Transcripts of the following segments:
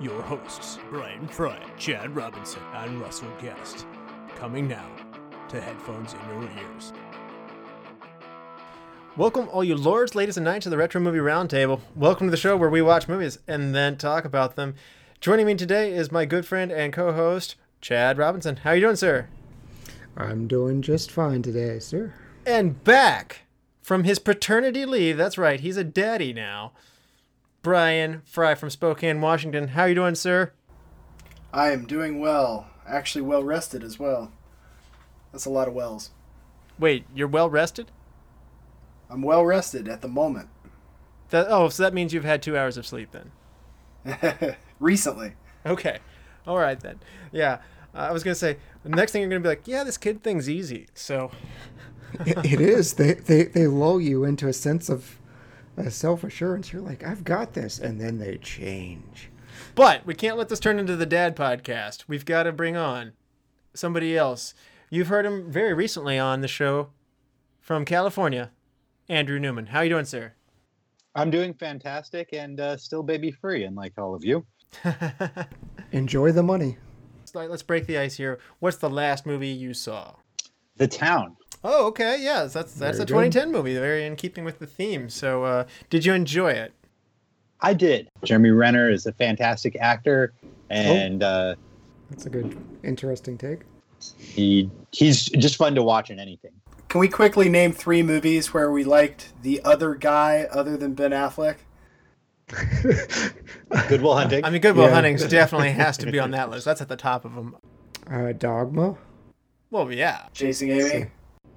your hosts, Brian Fry, Chad Robinson, and Russell Guest. Coming now to headphones in your ears. Welcome, all you lords, ladies, and knights to the Retro Movie Roundtable. Welcome to the show where we watch movies and then talk about them. Joining me today is my good friend and co-host, Chad Robinson. How you doing, sir? I'm doing just fine today, sir. And back from his paternity leave, that's right, he's a daddy now. Brian Fry from Spokane, Washington. How you doing, sir? I am doing well. Actually, well rested as well. That's a lot of wells. Wait, you're well rested? I'm well rested at the moment. That, oh, so that means you've had two hours of sleep then. Recently. Okay. All right then. Yeah. Uh, I was gonna say the next thing you're gonna be like, yeah, this kid thing's easy. So it, it is. They, they they lull you into a sense of uh, self assurance. You're like, I've got this, and then they change. But we can't let this turn into the dad podcast. We've got to bring on somebody else. You've heard him very recently on the show from California, Andrew Newman. How you doing, sir? I'm doing fantastic and uh, still baby free, unlike all of you. Enjoy the money. Let's break the ice here. What's the last movie you saw? The Town. Oh, okay. Yes, that's that's Very a good. 2010 movie, very in keeping with the theme. So, uh, did you enjoy it? I did. Jeremy Renner is a fantastic actor, and uh, That's a good, interesting take. he he's just fun to watch in anything. Can we quickly name three movies where we liked the other guy other than Ben Affleck? Good Will Hunting. I mean, Good Will Yeah. Hunting definitely has to be on that list. That's at the top of them. Uh, Dogma. Well, yeah. Chasing Amy?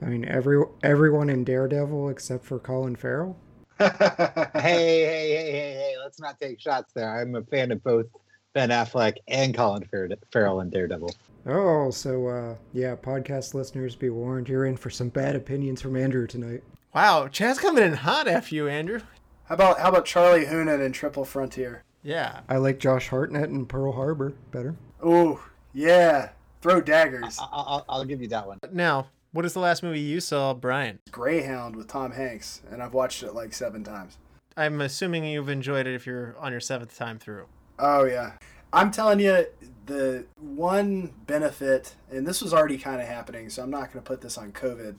I mean, every everyone in Daredevil except for Colin Farrell. hey, hey, hey, hey, hey! Let's not take shots there. I'm a fan of both Ben Affleck and Colin Fer- Farrell and Daredevil. Oh, so uh, yeah, podcast listeners, be warned. You're in for some bad opinions from Andrew tonight. Wow, Chad's coming in hot after you, Andrew. How about how about Charlie Hunnam in Triple Frontier? Yeah. I like Josh Hartnett and Pearl Harbor better. Oh yeah. Throw daggers. I- I'll, I'll give you that one. Now, what is the last movie you saw, Brian? Greyhound with Tom Hanks, and I've watched it like seven times. I'm assuming you've enjoyed it if you're on your seventh time through. Oh yeah. I'm telling you, the one benefit, and this was already kind of happening, so I'm not going to put this on COVID,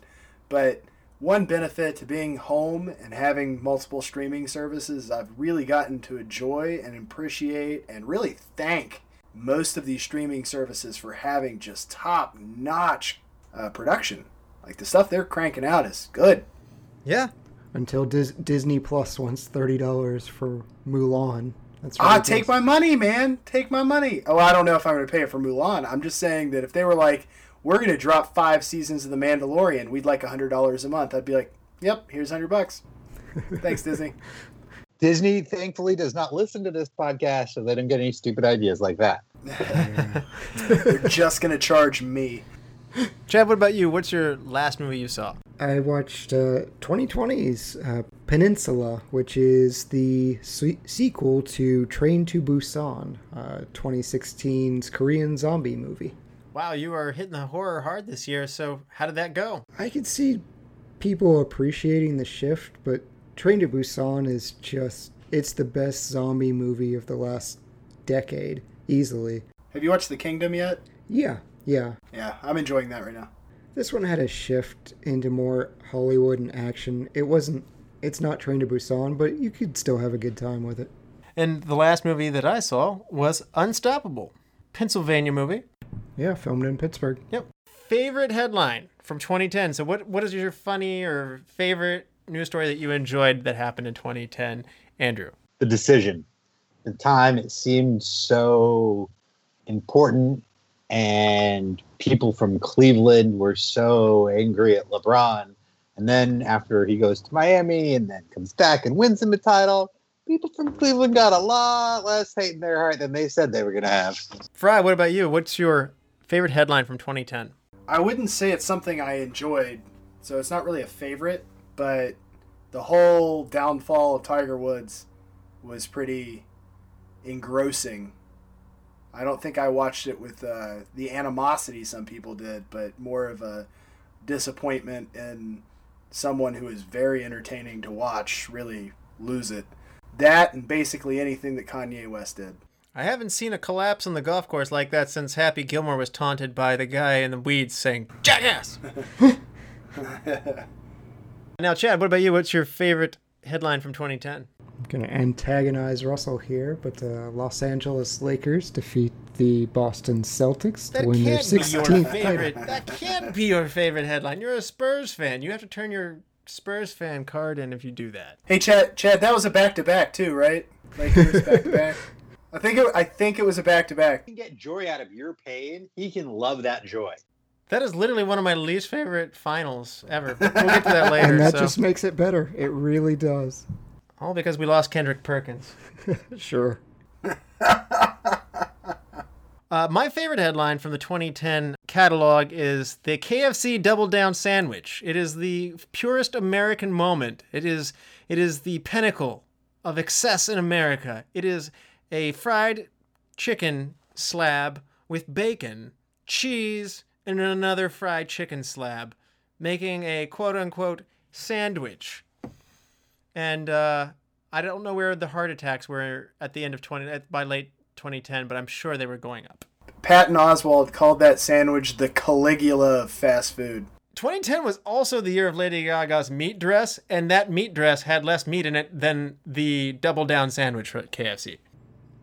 but one benefit to being home and having multiple streaming services, I've really gotten to enjoy and appreciate and really thank most of these streaming services for having just top notch uh, production. Like the stuff they're cranking out is good. Yeah. Until Dis- Disney Plus wants thirty dollars for Mulan. That's Ah, ridiculous. take my money, man. Take my money. Oh, I don't know if I'm going to pay it for Mulan. I'm just saying that if they were like, we're going to drop five seasons of The Mandalorian, we'd like $100 a month. I'd be like, yep, here's 100 bucks. Thanks, Disney. Disney thankfully does not listen to this podcast, so they don't get any stupid ideas like that. They're just going to charge me. Chad, what about you? What's your last movie you saw? I watched uh, 2020's uh, Peninsula, which is the se- sequel to Train to Busan, uh, 2016's Korean zombie movie. Wow, you are hitting the horror hard this year. So, how did that go? I could see people appreciating the shift, but Train to Busan is just, it's the best zombie movie of the last decade, easily. Have you watched The Kingdom yet? Yeah, yeah. Yeah, I'm enjoying that right now. This one had a shift into more Hollywood and action. It wasn't, it's not Train to Busan, but you could still have a good time with it. And the last movie that I saw was Unstoppable, Pennsylvania movie. Yeah, filmed in Pittsburgh. Yep. Favorite headline from 2010. So, what what is your funny or favorite news story that you enjoyed that happened in 2010, Andrew? The decision. At the time, it seemed so important, and people from Cleveland were so angry at LeBron. And then after he goes to Miami and then comes back and wins him a title, people from Cleveland got a lot less hate in their heart than they said they were going to have. Fry, what about you? What's your favorite headline from 2010? I wouldn't say it's something I enjoyed, so it's not really a favorite, but the whole downfall of Tiger Woods was pretty engrossing. I don't think I watched it with uh, the animosity some people did, but more of a disappointment in someone who is very entertaining to watch really lose it. That and basically anything that Kanye West did. I haven't seen a collapse on the golf course like that since Happy Gilmore was taunted by the guy in the weeds saying, Jackass! now, Chad, what about you? What's your favorite headline from 2010? I'm going to antagonize Russell here, but the Los Angeles Lakers defeat the Boston Celtics to That win their can't be your 16th title. favorite. That can't be your favorite headline. You're a Spurs fan. You have to turn your Spurs fan card in if you do that. Hey, Chad, Chad, that was a back to back too, right? Lakers back to back. I think it, I think it was a back to back. You can get joy out of your pain. He can love that joy. That is literally one of my least favorite finals ever. We'll get to that later. And that so. just makes it better. It really does. All because we lost Kendrick Perkins. Sure. Uh, my favorite headline from the 2010 catalog is the KFC Double Down Sandwich. It is the purest American moment. It is it is the pinnacle of excess in America. It is a fried chicken slab with bacon, cheese, and another fried chicken slab, making a quote unquote sandwich. And uh, I don't know where the heart attacks were at the end of 20 by late 2010, but I'm sure they were going up. Patton Oswalt called that sandwich the Caligula of fast food. 2010 was also the year of Lady Gaga's meat dress, and that meat dress had less meat in it than the double down sandwich at KFC.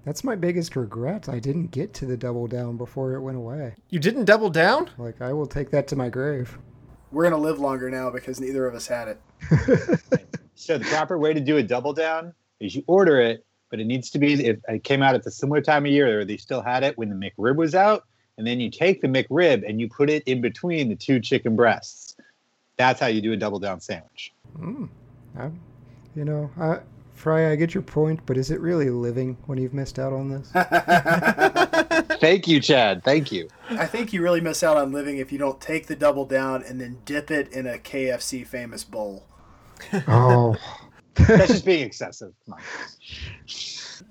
That's my biggest regret. I didn't get to the double down before it went away. You didn't double down? Like, I will take that to my grave. We're gonna live longer now because neither of us had it. So the proper way to do a double down is you order it, but it needs to be if it came out at the similar time of year or they still had it when the McRib was out, and then you take the McRib and you put it in between the two chicken breasts. That's how you do a double down sandwich. Mm. I, you know, I, Fry, I get your point, but is it really living when you've missed out on this? Thank you, Chad. Thank you. I think you really miss out on living if you don't take the double down and then dip it in a KFC famous bowl. Oh, That's just being excessive. Come on.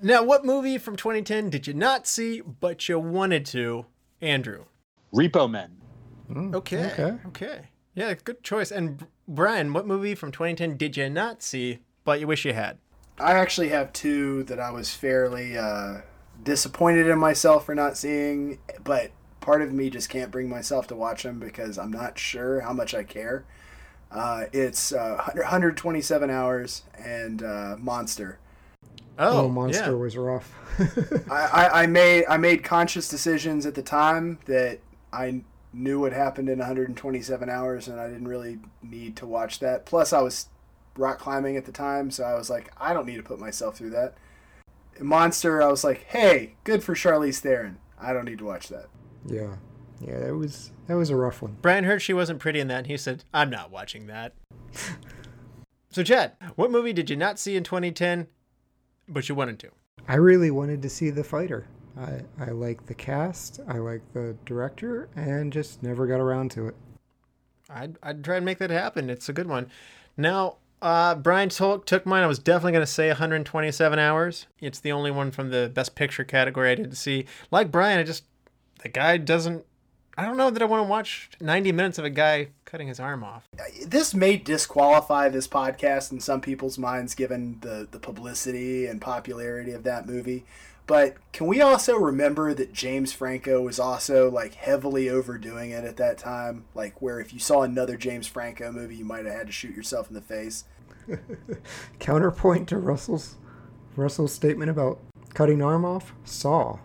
Now, what movie from 2010 did you not see but you wanted to, Andrew? Repo Men. Mm, Okay. Okay. Okay. Yeah, good choice. And Brian, what movie from 2010 did you not see but you wish you had? I actually have two that I was fairly uh, disappointed in myself for not seeing, but part of me just can't bring myself to watch them because I'm not sure how much I care. Uh, it's uh, 127 hours and uh, Monster. Oh, Oh, Monster yeah. was rough. I, I, I made I made conscious decisions at the time that I knew what happened in 127 hours, and I didn't really need to watch that. Plus, I was rock climbing at the time, so I was like, I don't need to put myself through that. Monster, I was like, hey, good for Charlize Theron. I don't need to watch that. yeah, yeah, that was that was a rough one. Brian heard she wasn't pretty in that, and he said, I'm not watching that. so, Chad, what movie did you not see in 2010 but you wanted to? I really wanted to see the fighter. I I like the cast, I like the director, and just never got around to it. I'd, I'd try and make that happen. It's a good one. Now, uh, Brian took, took mine. I was definitely going to say 127 hours. It's the only one from the best picture category I didn't see. Like Brian, I just, the guy doesn't, I don't know that I want to watch 90 minutes of a guy cutting his arm off. This may disqualify this podcast in some people's minds given the, the publicity and popularity of that movie. But can we also remember that James Franco was also like heavily overdoing it at that time? Like where if you saw another James Franco movie, you might have had to shoot yourself in the face. Counterpoint to Russell's Russell's statement about cutting arm off. Saw,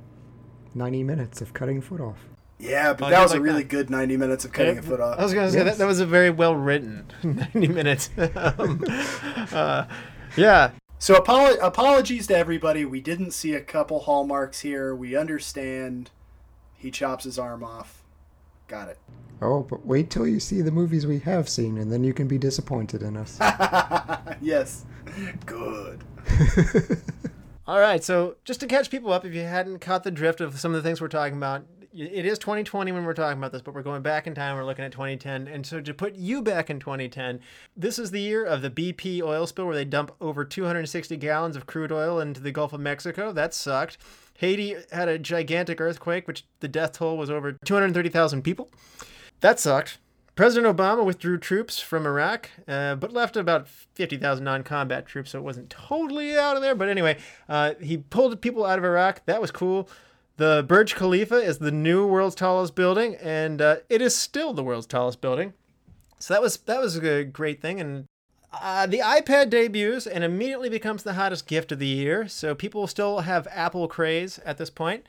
ninety minutes of cutting foot off. Yeah, but Oh, that you was a really that? good 90 minutes of cutting a foot off. I was going to say that, that was a very well written 90 minutes. um, uh, yeah. So apolo- apologies to everybody. We didn't see a couple hallmarks here. We understand. He chops his arm off. Got it. Oh, but wait till you see the movies we have seen, and then you can be disappointed in us. yes. Good. All right, so just to catch people up, if you hadn't caught the drift of some of the things we're talking about, it is 2020 when we're talking about this, but we're going back in time. We're looking at 2010. And so to put you back in 2010, this is the year of the BP oil spill where they dump over 260 gallons of crude oil into the Gulf of Mexico. That sucked. Haiti had a gigantic earthquake, which the death toll was over 230,000 people. That sucked. President Obama withdrew troops from Iraq, uh, but left about 50,000 non combat troops, so it wasn't totally out of there. But anyway, uh, he pulled people out of Iraq. That was cool. The Burj Khalifa is the new world's tallest building, and uh, it is still the world's tallest building. So that was that was a great thing. And uh, the iPad debuts and immediately becomes the hottest gift of the year. So people still have Apple craze at this point.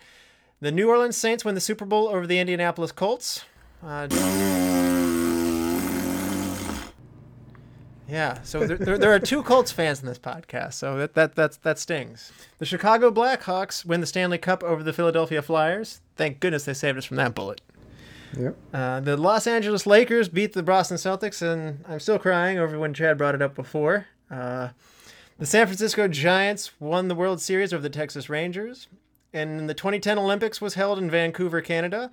The New Orleans Saints win the Super Bowl over the Indianapolis Colts. Uh, Yeah, so there, there, there, are two Colts fans in this podcast, so that that that that stings. The Chicago Blackhawks win the Stanley Cup over the Philadelphia Flyers. Thank goodness they saved us from that bullet. Yep. Uh, the Los Angeles Lakers beat the Boston Celtics, and I'm still crying over when Chad brought it up before. Uh, the San Francisco Giants won the World Series over the Texas Rangers, and the 2010 Olympics was held in Vancouver, Canada.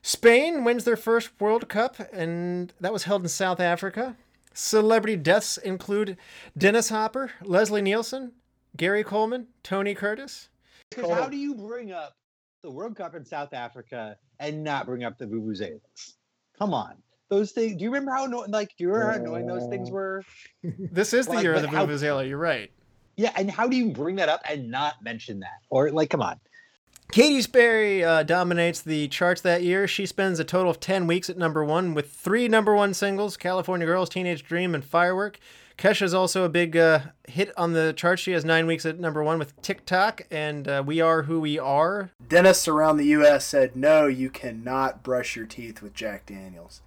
Spain wins their first World Cup, and that was held in South Africa. Celebrity deaths include Dennis Hopper, Leslie Nielsen, Gary Coleman, Tony Curtis. Because how do you bring up the World Cup in South Africa and not bring up the vuvuzelas? Come on. Those things. Do you remember how annoying? Like, do you remember how annoying those things were? This is the like, year of the vuvuzela. You're right. Yeah, and how do you bring that up and not mention that? Or like, come on. Katy Perry uh, dominates the charts that year. She spends a total of 10 weeks at number one with three number one singles California Girls, Teenage Dream, and Firework. Kesha's also a big uh, hit on the chart. She has nine weeks at number one with TiK ToK and uh, We Are Who We Are. Dentists around the U.S. said, no, you cannot brush your teeth with Jack Daniels.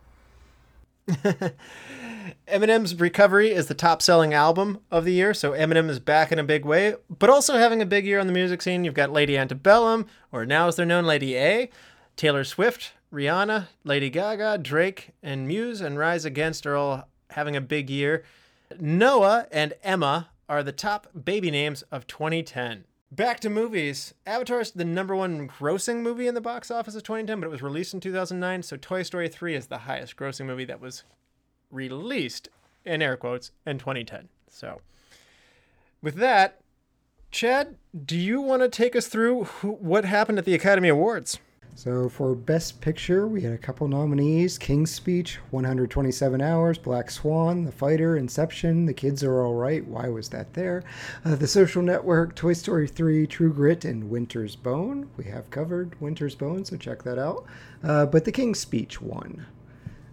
Eminem's Recovery is the top selling album of the year, so Eminem is back in a big way, but also having a big year on the music scene. You've got Lady Antebellum, or now as they're known, Lady A, Taylor Swift, Rihanna, Lady Gaga, Drake, and Muse and Rise Against are all having a big year. Noah and Emma are the top baby names of 2010. Back to movies. Avatar is the number one grossing movie in the box office of 2010, but it was released in 2009. So Toy Story 3 is the highest grossing movie that was released, in air quotes, in 2010. So with that, Chad, do you want to take us through what happened at the Academy Awards? So for Best Picture, we had a couple nominees: King's Speech, 127 Hours, Black Swan, The Fighter, Inception, The Kids Are All Right. Why was that there? Uh, the Social Network, Toy Story 3, True Grit, and Winter's Bone. We have covered Winter's Bone, so check that out. Uh, but The King's Speech won.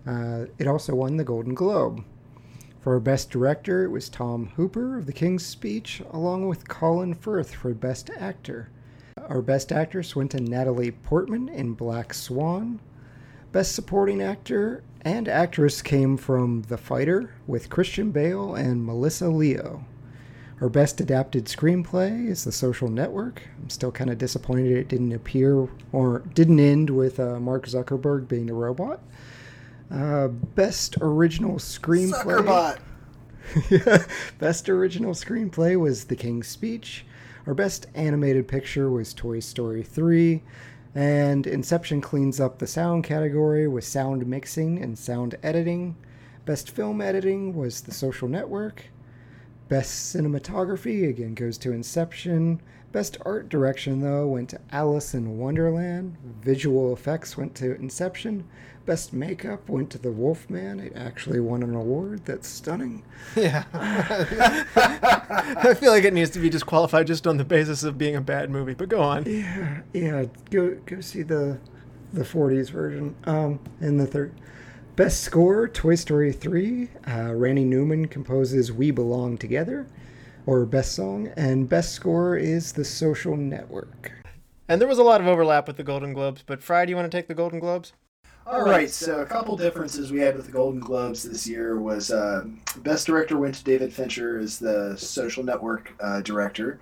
Uh, it also won the Golden Globe. For Best Director, it was Tom Hooper of The King's Speech, along with Colin Firth for Best Actor. Our Best Actress went to Natalie Portman in Black Swan. Best Supporting Actor and Actress came from The Fighter with Christian Bale and Melissa Leo. Our Best Adapted Screenplay is The Social Network. I'm still kind of disappointed it didn't appear or didn't end with uh, Mark Zuckerberg being the robot. Uh, best Original Screenplay. Zuckerbot. Best Original Screenplay was The King's Speech. Our best animated picture was Toy Story 3, and Inception cleans up the sound category with sound mixing and sound editing. Best film editing was The Social Network. Best cinematography again goes to Inception. Best art direction though went to Alice in Wonderland. Visual effects went to Inception. Best makeup went to The Wolfman. It actually won an award. That's stunning. Yeah. I feel like it needs to be disqualified just on the basis of being a bad movie, but go on. Yeah, yeah. Go go see the the 40s version. Um, and the third best score, Toy Story 3. Uh, Randy Newman composes "We Belong Together," or best song, and best score is "The Social Network." And there was a lot of overlap with the Golden Globes, but Fry, do you want to take the Golden Globes? All right, so a couple differences we had with the Golden Globes this year was uh, Best Director went to David Fincher as the Social Network uh, director,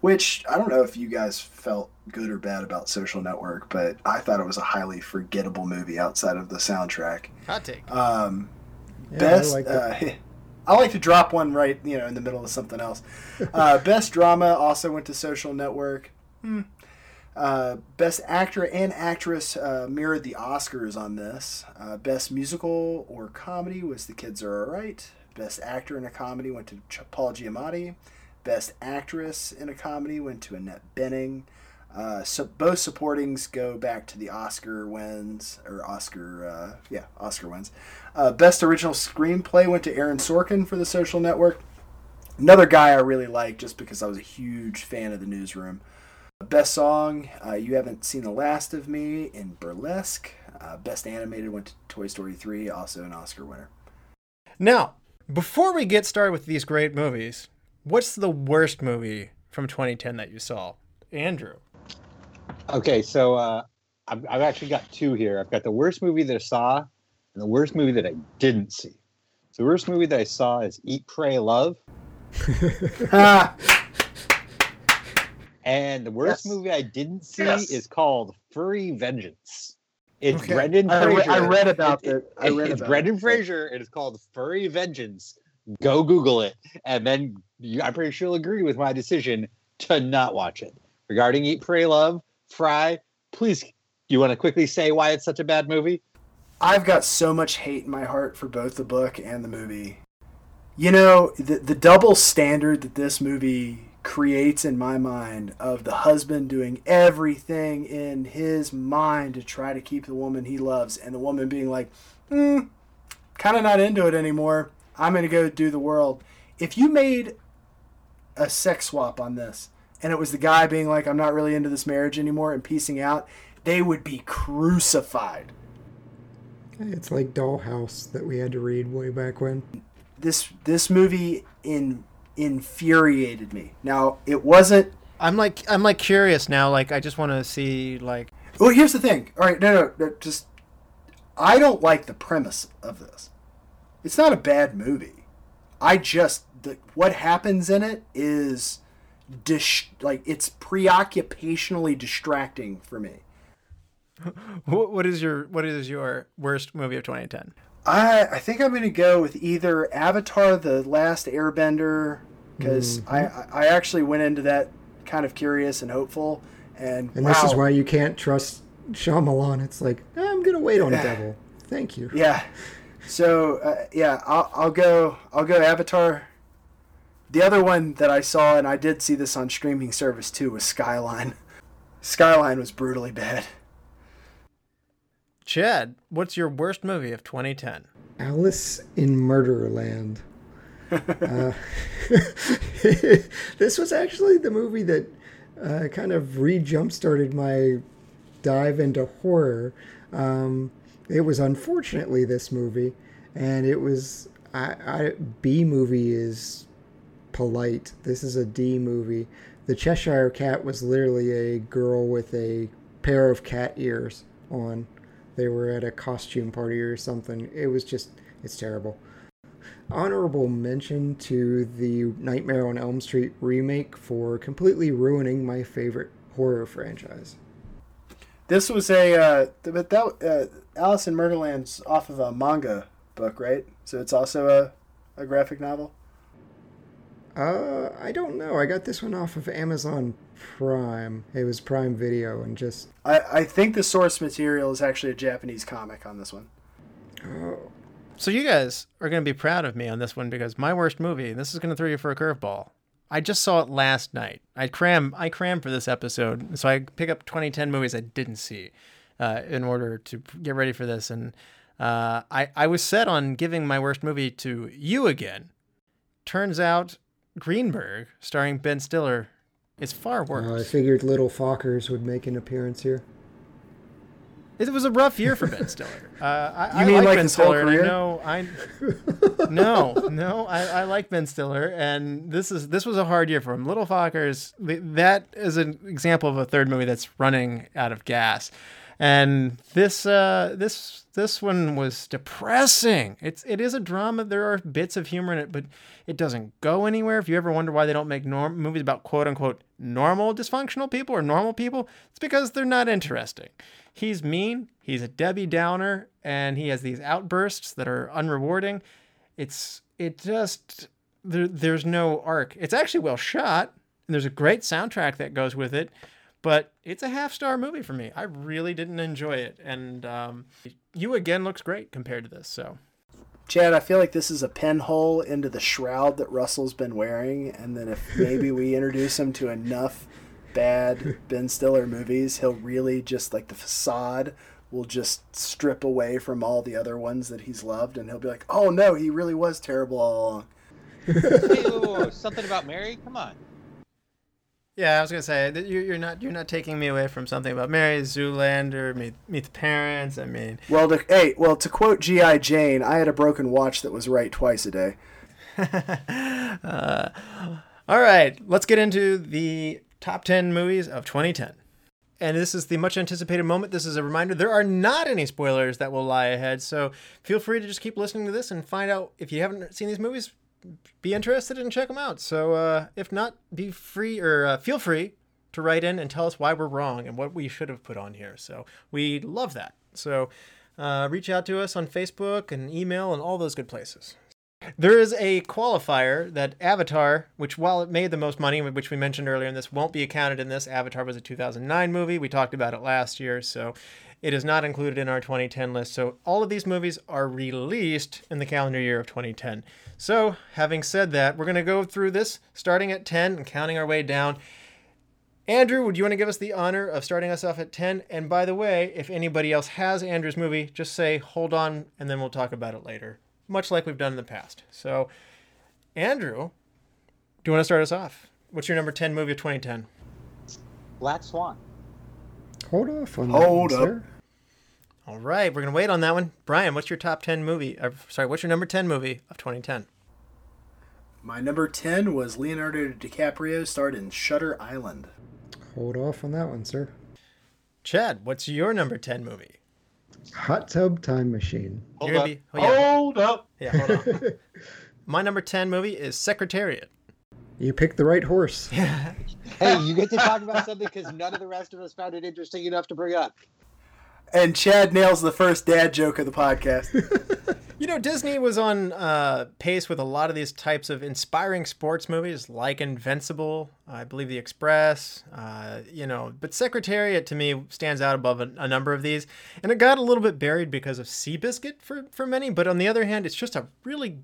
which I don't know if you guys felt good or bad about Social Network, but I thought it was a highly forgettable movie outside of the soundtrack. Hot take. Um, Yeah, best, liked it. uh, I like to drop one right, you know, in the middle of something else. Uh, best drama also went to Social Network. Hmm. Uh, best actor and actress uh, mirrored the Oscars on this. Uh, best musical or comedy was The Kids Are Alright. Best actor in a comedy went to Paul Giamatti. Best actress in a comedy went to Annette Bening. Uh, so both supportings go back to the Oscar wins or Oscar, uh, yeah, Oscar wins. Uh, best original screenplay went to Aaron Sorkin for The Social Network. Another guy I really like just because I was a huge fan of The Newsroom. Best song, uh, You Haven't Seen the Last of Me in Burlesque. Uh, best animated went to Toy Story 3, also an Oscar winner. Now, before we get started with these great movies, what's the worst movie from 2010 that you saw? Andrew. Okay, so uh, I've, I've actually got two here. I've got the worst movie that I saw and the worst movie that I didn't see. So the worst movie that I saw is Eat, Pray, Love. And the worst Yes. movie I didn't see Yes. is called Furry Vengeance. It's Okay. Brendan I, Fraser. I read about It- it. I read it's about Brendan it. Fraser. and It's called Furry Vengeance. Go Google it, and then you, I'm pretty sure you'll agree with my decision to not watch it. Regarding Eat, Pray, Love, Fry, please, you want to quickly say why it's such a bad movie? I've got so much hate in my heart for both the book and the movie. You know, the, the double standard that this movie creates in my mind of the husband doing everything in his mind to try to keep the woman he loves, and the woman being like, mm, kind of not into it anymore. I'm going to go do the world. If you made a sex swap on this, and it was the guy being like, I'm not really into this marriage anymore and piecing out, they would be crucified. It's like Dollhouse that we had to read way back when. this this movie in infuriated me. Now it wasn't. I'm like I'm like curious now. Like I just want to see like Well, here's the thing. All right, no, no, no, just I don't like the premise of this. It's not a bad movie. I just the, what happens in it is dis, like it's preoccupationally distracting for me. what, what is your what is your worst movie of 2010? I I think I'm gonna go with either Avatar: The Last Airbender because I I I actually went into that kind of curious and hopeful, and And this is why you can't trust Shyamalan. It's like, I'm going to wait on Devil. Thank you. Yeah. So uh, yeah, I'll, I'll go. I'll go Avatar. The other one that I saw, and I did see this on streaming service too, was Skyline. Skyline was brutally bad. Chad, what's your worst movie of 2010? Alice in Murderland. uh, this was actually the movie that uh, kind of re jump started my dive into horror. Um, it was unfortunately this movie, and it was I, I B movie is polite. This is a D movie. The Cheshire Cat was literally a girl with a pair of cat ears on. They were at a costume party or something. It was just, it's terrible. Honorable mention to the Nightmare on Elm Street remake for completely ruining my favorite horror franchise. This was a, uh, but that uh, Alice in Murderland's off of a manga book, right? So it's also a, a graphic novel. Uh, I don't know. I got this one off of Amazon Prime. It was Prime Video, and just I, I think the source material is actually a Japanese comic on this one. oh, So you guys are going to be proud of me on this one because my worst movie. This is going to throw you for a curveball. I just saw it last night. I cram I cram for this episode, so I pick up 2010 movies I didn't see uh, in order to get ready for this. And uh, I I was set on giving my worst movie to you again. Turns out Greenberg, starring Ben Stiller, is far uh, I figured Little Fockers would make an appearance here. It was a rough year for Ben Stiller. Uh, I, You I mean like like Ben Stiller, career? know I. no, no, I, I like Ben Stiller, and this is this was a hard year for him. Little Fockers, that is an example of a third movie that's running out of gas, and this uh, this this one was depressing. It's it is a drama. There are bits of humor in it, but it doesn't go anywhere. If you ever wonder why they don't make norm- movies about quote unquote normal dysfunctional people or normal people, it's because they're not interesting. He's mean. He's a Debbie Downer, and he has these outbursts that are unrewarding. It's it just there, there's no arc. It's actually well shot, and there's a great soundtrack that goes with it. But it's a half star movie for me. I really didn't enjoy it, and um, you again looks great compared to this. So Chad, I feel like this is a pinhole into the shroud that Russell's been wearing, and then if maybe we introduce him to enough bad Ben Stiller movies, he'll really just like the facade will just strip away from all the other ones that he's loved, and he'll be like, "Oh no, he really was terrible all along." hey, whoa, whoa, whoa, something about Mary? Come on. Yeah, I was gonna say that you- you're not you're not taking me away from something about Mary Zoolander, meet meet the parents. I mean, Well, to, hey, well to quote GI Jane, I had a broken watch that was right twice a day. uh, all right, let's get into the top ten movies of 2010. And this is the much anticipated moment. This is a reminder there are not any spoilers that will lie ahead. So feel free to just keep listening to this and find out if you haven't seen these movies, be interested and check them out. So uh, if not, be free or uh, feel free to write in and tell us why we're wrong and what we should have put on here. So we love that. So uh, reach out to us on Facebook and email and all those good places. There is a qualifier that Avatar, which while it made the most money, which we mentioned earlier in this, won't be accounted in this. Avatar was a 2009 movie. We talked about it last year, so it is not included in our 2010 list. So all of these movies are released in the calendar year of 2010. So having said that, we're going to go through this starting at 10 and counting our way down. Andrew, would you want to give us the honor of starting us off at 10? And by the way, if anybody else has Andrew's movie, just say hold on and then we'll talk about it later much like we've done in the past. So, Andrew, do you want to start us off? What's your number 10 movie of 2010? Black Swan. Hold off on Hold that up. one, sir. All right, we're going to wait on that one. Brian, what's your top 10 movie? Uh, sorry, what's your number 10 movie of 2010? My number 10 was Leonardo DiCaprio starred in Shutter Island. Hold off on that one, sir. Chad, what's your number 10 movie? Hot Tub Time Machine. Hold up. be- oh, yeah. Hold up. Yeah, hold on. My number 10 movie is Secretariat. You picked the right horse. Hey, you get to talk about something because none of the rest of us found it interesting enough to bring up. And Chad nails the first dad joke of the podcast. You know, Disney was on uh, pace with a lot of these types of inspiring sports movies, like Invincible, I believe The Express. Uh, you know, but Secretariat to me stands out above a, a number of these, and it got a little bit buried because of Seabiscuit for for many. But on the other hand, it's just a really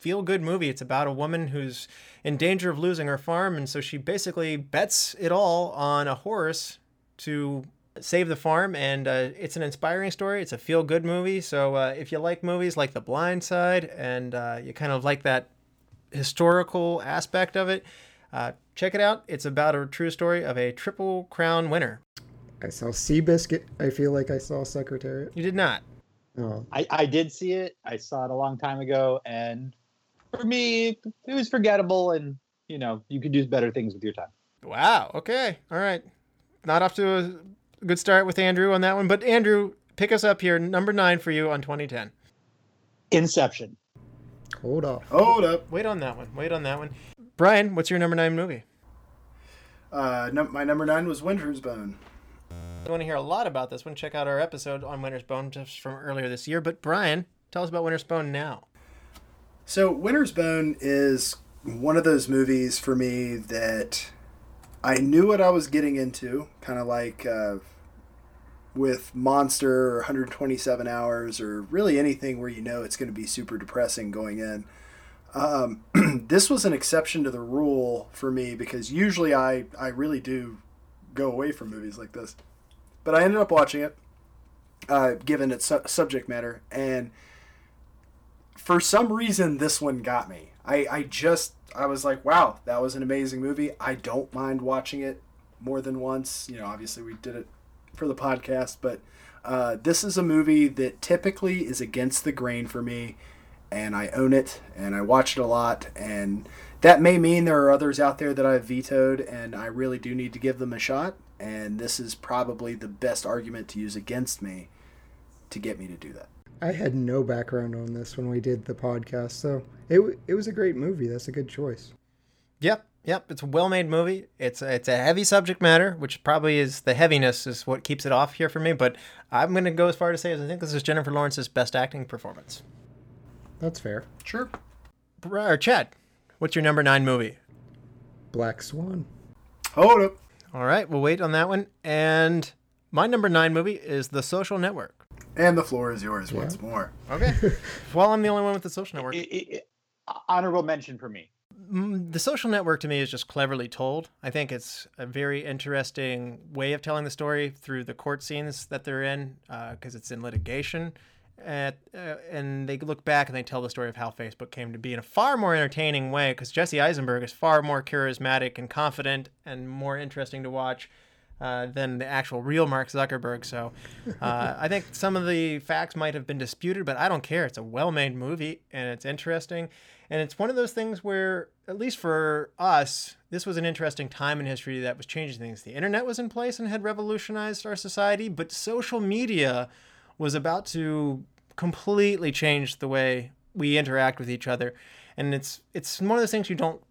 feel good movie. It's about a woman who's in danger of losing her farm, and so she basically bets it all on a horse to save the farm. And uh, it's an inspiring story. It's a feel good movie. So uh, if you like movies like The Blind Side and uh, you kind of like that historical aspect of it, uh, check it out. It's about a true story of a Triple Crown winner. I saw Seabiscuit. I feel like I saw Secretariat. You did not. Oh, I, I did see it. I saw it a long time ago, and for me, it was forgettable. And you know, you could do better things with your time. Wow. Okay. All right. Not off to a good start with Andrew on that one, but Andrew, pick us up here. Number nine for you on 2010. Inception. hold up. Hold up. Wait on that one. Wait on that one. Brian, what's your number nine movie? Uh, num- my number 9 was Winter's Bone. If you want to hear a lot about this one, check out our episode on Winter's Bone just from earlier this year. But Brian, tell us about Winter's Bone now. So, Winter's Bone is one of those movies for me that I knew what I was getting into, kind of like uh, with Monster or 127 Hours or really anything where you know it's going to be super depressing going in. Um, this was an exception to the rule for me because usually I, I really do go away from movies like this. But I ended up watching it, uh, given its su- subject matter, and for some reason this one got me. I, I just I was like, wow, that was an amazing movie. I don't mind watching it more than once. You know, obviously we did it for the podcast, but uh, this is a movie that typically is against the grain for me, and I own it and I watch it a lot. And that may mean there are others out there that I've vetoed, and I really do need to give them a shot. And this is probably the best argument to use against me to get me to do that. I had no background on this when we did the podcast, so it it was a great movie. That's a good choice. Yep, yep. It's a well-made movie. It's a, it's a heavy subject matter, which probably is the heaviness is what keeps it off here for me. But I'm going to go as far to say as I think this is Jennifer Lawrence's best acting performance. That's fair. Sure. Or Chad, what's your number nine movie? Black Swan. Hold up. All right, we'll wait on that one. And my number nine movie is The Social Network. And the floor is yours once more. Okay. well, I'm the only one with The Social Network. It- it- it- honorable mention for me. Mm, the social network to me is just cleverly told. I think it's a very interesting way of telling the story through the court scenes that they're in, because it's in litigation. At, uh, and they look back and they tell the story of how Facebook came to be in a far more entertaining way. Because Jesse Eisenberg is far more charismatic and confident and more interesting to watch uh, than the actual real Mark Zuckerberg. So uh, I think some of the facts might have been disputed, but I don't care. It's a well made movie and it's interesting. And it's one of those things where, at least for us, this was an interesting time in history that was changing things. The internet was in place and had revolutionized our society, but social media was about to completely change the way we interact with each other. And it's it's one of those things you don't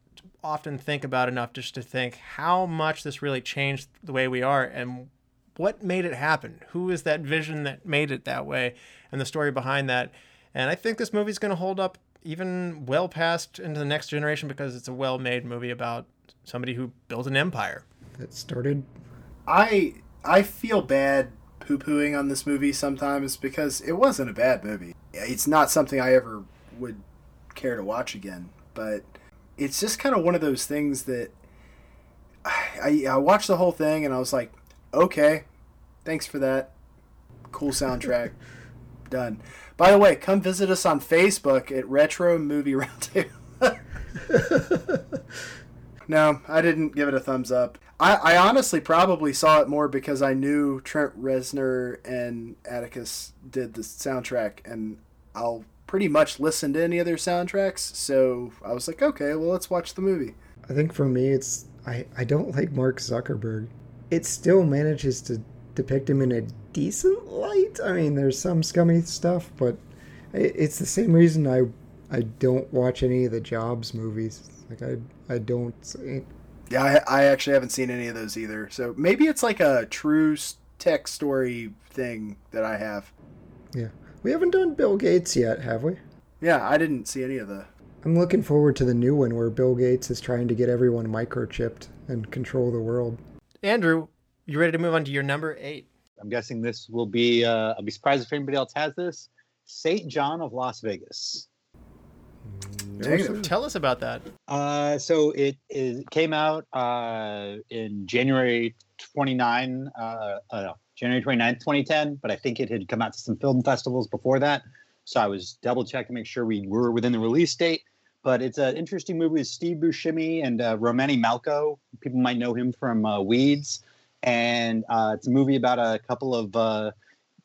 often think about enough just to think how much this really changed the way we are and what made it happen. Who is that vision that made it that way and the story behind that. And I think this movie's going to hold up even well past into the next generation because it's a well-made movie about somebody who built an empire. That started. I I feel bad poo pooing on this movie sometimes because it wasn't a bad movie. It's not something I ever would care to watch again, but it's just kind of one of those things that I, I watched the whole thing and I was like, okay, thanks for that. Cool soundtrack. Done. By the way, come visit us on Facebook at Retro Movie Roundtable. No, I didn't give it a thumbs up. I, I honestly probably saw it more because I knew Trent Reznor and Atticus did the soundtrack, and I'll pretty much listen to any other soundtracks. So I was like, okay, well, let's watch the movie. I think for me, it's I, I don't like Mark Zuckerberg. It still manages to depict him in a decent light. I mean, there's some scummy stuff, but it's the same reason I I don't watch any of the Jobs movies. Like I I don't. It, Yeah, I, I actually haven't seen any of those either. So maybe it's like a true tech story thing that I have. yeah, we haven't done Bill Gates yet, have we? Yeah, I didn't see any of the. I'm looking forward to the new one where Bill Gates is trying to get everyone microchipped and control the world. Andrew, you ready to move on to your number eight? I'm guessing this will be. Uh, I'll be surprised if anybody else has this. Saint John of Las Vegas. Negative. Tell us about that. Uh, so it is it came out uh, in January 29, uh, uh, no, January 29th, 2010, but I think it had come out to some film festivals before that. So I was double checking to make sure we were within the release date. But it's an interesting movie with Steve Buscemi and uh, Romany Malco. People might know him from uh, Weeds. And uh, it's a movie about a couple of uh,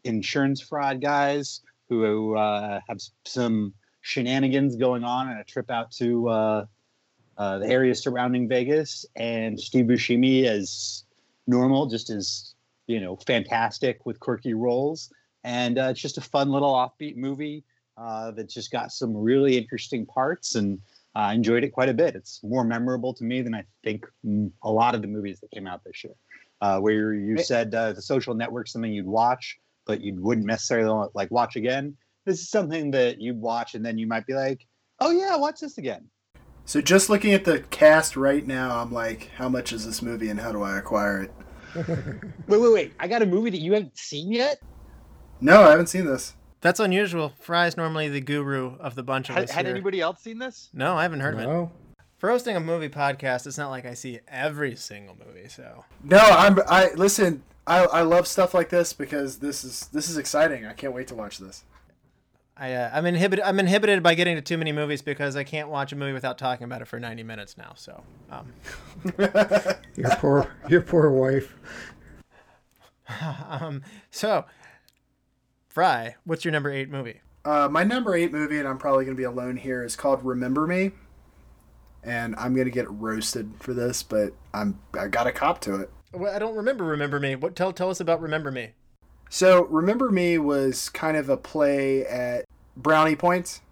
insurance fraud guys who uh, have some shenanigans going on and a trip out to uh, the area surrounding Vegas. And Steve Buscemi, as normal, just as you know, fantastic with quirky roles. And uh, it's just a fun little offbeat movie uh, that just got some really interesting parts, and I enjoyed it quite a bit. It's more memorable to me than I think mm, a lot of the movies that came out this year. Uh, where you said uh, the social network something you'd watch, but you wouldn't necessarily like watch again. This is something that you'd watch, and then you might be like, "Oh yeah, watch this again." So just looking at the cast right now, I'm like, how much is this movie and how do I acquire it? Wait, wait, wait! I got a movie that you haven't seen yet. No, I haven't seen this. That's unusual. Fry's normally the guru of the bunch of Had, us had here. anybody else seen this? No, I haven't heard of it. No, For hosting a movie podcast, it's not like I see every single movie. So No, I'm. I listen. I, I love stuff like this because this is this is exciting. I can't wait to watch this. I uh, I'm inhibited. I'm inhibited by getting to too many movies because I can't watch a movie without talking about it for 90 minutes now. So um, your poor your poor wife. um so Fry, what's your number eight movie? Uh, my number eight movie, and I'm probably gonna be alone here, is called Remember Me, and I'm gonna get roasted for this, but I'm I got a cop to it. Well, I don't remember. Remember Me. What? Tell tell us about Remember Me. So Remember Me was kind of a play at Brownie Points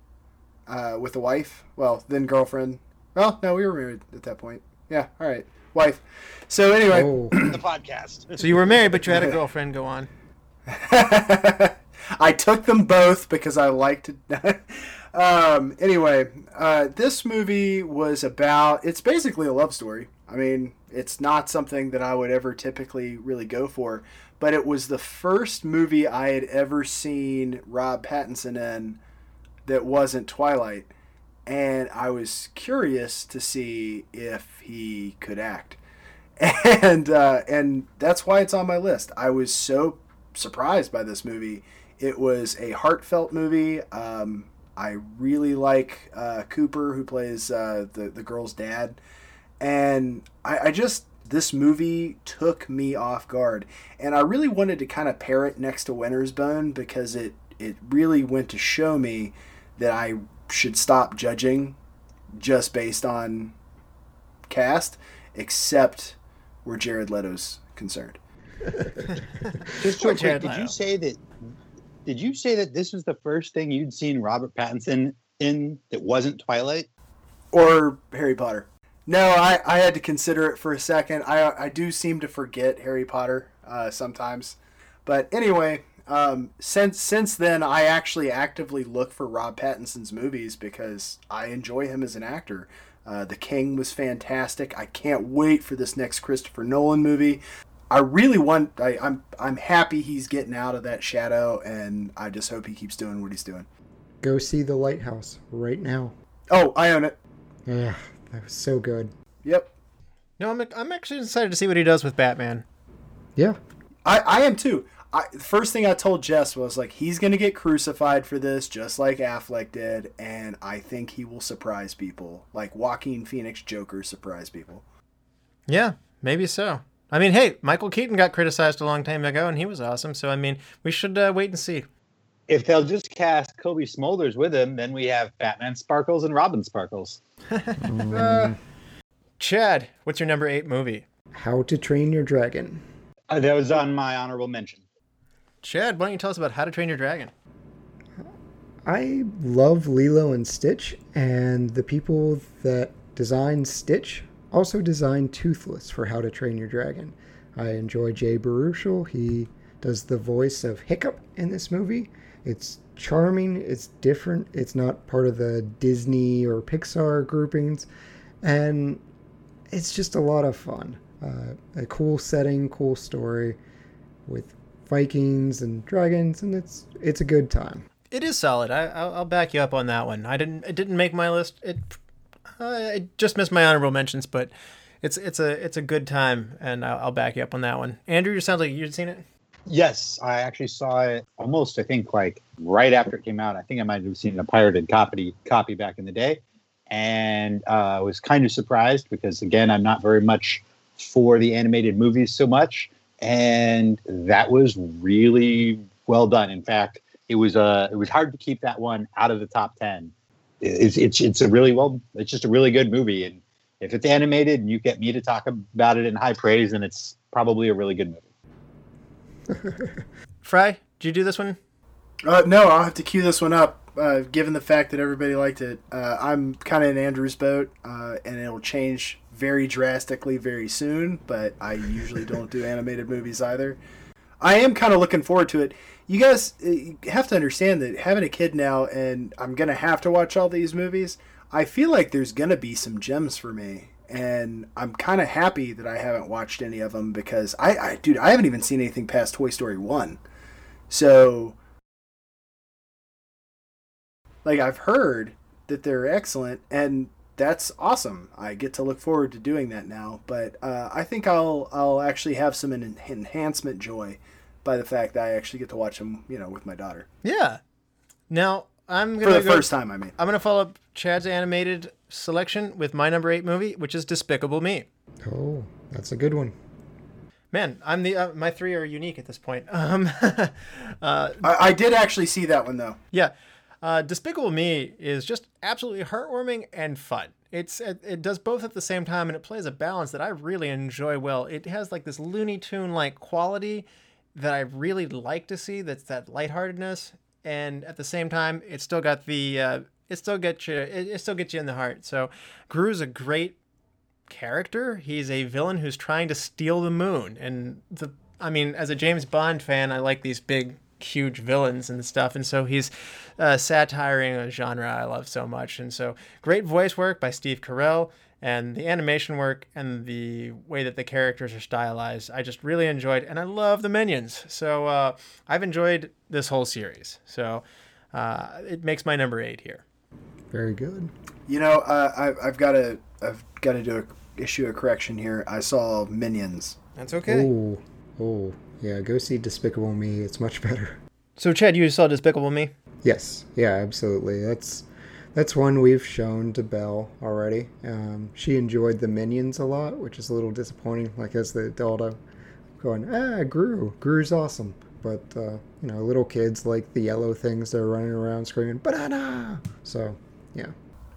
uh, with a wife. Well, then girlfriend. Well, no, we were married at that point. Yeah, all right, wife. So anyway. Oh, The podcast. So you were married, but you had a girlfriend. Go on. I took them both because I liked it. Um, anyway, uh, this movie was about. It's basically a love story. I mean, it's not something that I would ever typically really go for, but it was the first movie I had ever seen Rob Pattinson in that wasn't Twilight, and I was curious to see if he could act, and uh, and that's why it's on my list. I was so surprised by this movie. It was a heartfelt movie. Um, I really like uh, Cooper, who plays uh, the the girl's dad, and I, I just this movie took me off guard, and I really wanted to kind of pair it next to Winter's Bone because it it really went to show me that I should stop judging just based on cast, except where Jared Leto's concerned. Just Poor real quick, did you say that? Did you say that this was the first thing you'd seen Robert Pattinson in that wasn't Twilight? or Harry Potter. No, I, I had to consider it for a second. I I do seem to forget Harry Potter uh, sometimes, but anyway, um, since since then I actually actively look for Rob Pattinson's movies because I enjoy him as an actor. Uh, the King was fantastic. I can't wait for this next Christopher Nolan movie. I really want. I, I'm I'm happy he's getting out of that shadow, and I just hope he keeps doing what he's doing. Go see The Lighthouse right now. Oh, I own it. Yeah, that was so good. Yep. No, I'm, I'm actually excited to see what he does with Batman. Yeah, I, I am too. I, the first thing I told Jess was like he's gonna get crucified for this, just like Affleck did, and I think he will surprise people, like Joaquin Phoenix Joker surprised people. Yeah, maybe so. I mean, hey, Michael Keaton got criticized a long time ago, and he was awesome. So, I mean, we should uh, wait and see. If they'll just cast Cobie Smulders with him, then we have Batman Sparkles and Robin Sparkles. Chad, what's your number eight movie? How to Train Your Dragon. Uh, that was on my honorable mention. Chad, why don't you tell us about How to Train Your Dragon? I love Lilo and Stitch, and the people that designed Stitch also designed Toothless for How to Train Your Dragon. I enjoy Jay Baruchel. He does the voice of Hiccup in this movie. It's charming, it's different, it's not part of the Disney or Pixar groupings, and it's just a lot of fun. Uh, a cool setting, cool story with Vikings and dragons, and it's it's a good time. It is solid. I, I'll, I'll back you up on that one. I didn't. It didn't make my list. It. I just missed my honorable mentions, but it's it's a it's a good time, and I'll, I'll back you up on that one. Andrew, you sound like you'd seen it. Yes, I actually saw it almost. I think like right after it came out. I think I might have seen a pirated copy copy back in the day, and uh, I was kind of surprised because again, I'm not very much for the animated movies so much, and that was really well done. In fact, it was uh, it was hard to keep that one out of the top ten. It's it's it's a really well. It's just a really good movie, and if it's animated and you get me to talk about it in high praise, then it's probably a really good movie. Fry, did you do this one? Uh, no, I'll have to cue this one up. Uh, given the fact that everybody liked it, uh, I'm kind of in Andrew's boat, uh, and it'll change very drastically very soon. But I usually don't do animated movies either. I am kind of looking forward to it. You guys uh, you have to understand that having a kid now, and I'm gonna have to watch all these movies. I feel like there's gonna be some gems for me, and I'm kind of happy that I haven't watched any of them because I, I, dude, I haven't even seen anything past Toy Story one. So like I've heard that they're excellent, and that's awesome. I get to look forward to doing that now. But uh, I think I'll I'll actually have some en- enhancement joy by the fact that I actually get to watch them, you know, with my daughter Yeah. Now I'm for gonna for the go, first time. I mean, I'm gonna follow up Chad's animated selection with my number eight movie, which is Despicable Me. Oh, that's a good one. Man, I'm the uh, my three are unique at this point. Um, uh, I, I did actually see that one though. Yeah. Uh, Despicable Me is just absolutely heartwarming and fun. It's it, it does both at the same time and it plays a balance that I really enjoy well. It has like this Looney Tune like quality that I really like to see. That's that lightheartedness, and at the same time, it's still got the uh, it still gets you it, it still gets you in the heart. So, Gru's a great character. He's a villain who's trying to steal the moon, and the I mean, as a James Bond fan, I like these big huge villains and stuff. And so he's uh, satiring a genre I love so much. And so great voice work by Steve Carell and the animation work and the way that the characters are stylized. I just really enjoyed, and I love the minions. So uh, I've enjoyed this whole series. So uh, it makes my number eight here. Very good. You know, uh, I, I've got to I've got to do a, issue a correction here. I saw Minions. That's okay. Oh, oh, yeah. Go see Despicable Me. It's much better. So Chad, you saw Despicable Me. Yes. Yeah. Absolutely. That's that's one we've shown to Belle already. Um, she enjoyed the Minions a lot, which is a little disappointing. Like as the adult, I'm going, ah, Gru. Gru's awesome. But uh, you know, little kids like the yellow things that are running around screaming banana. So, yeah.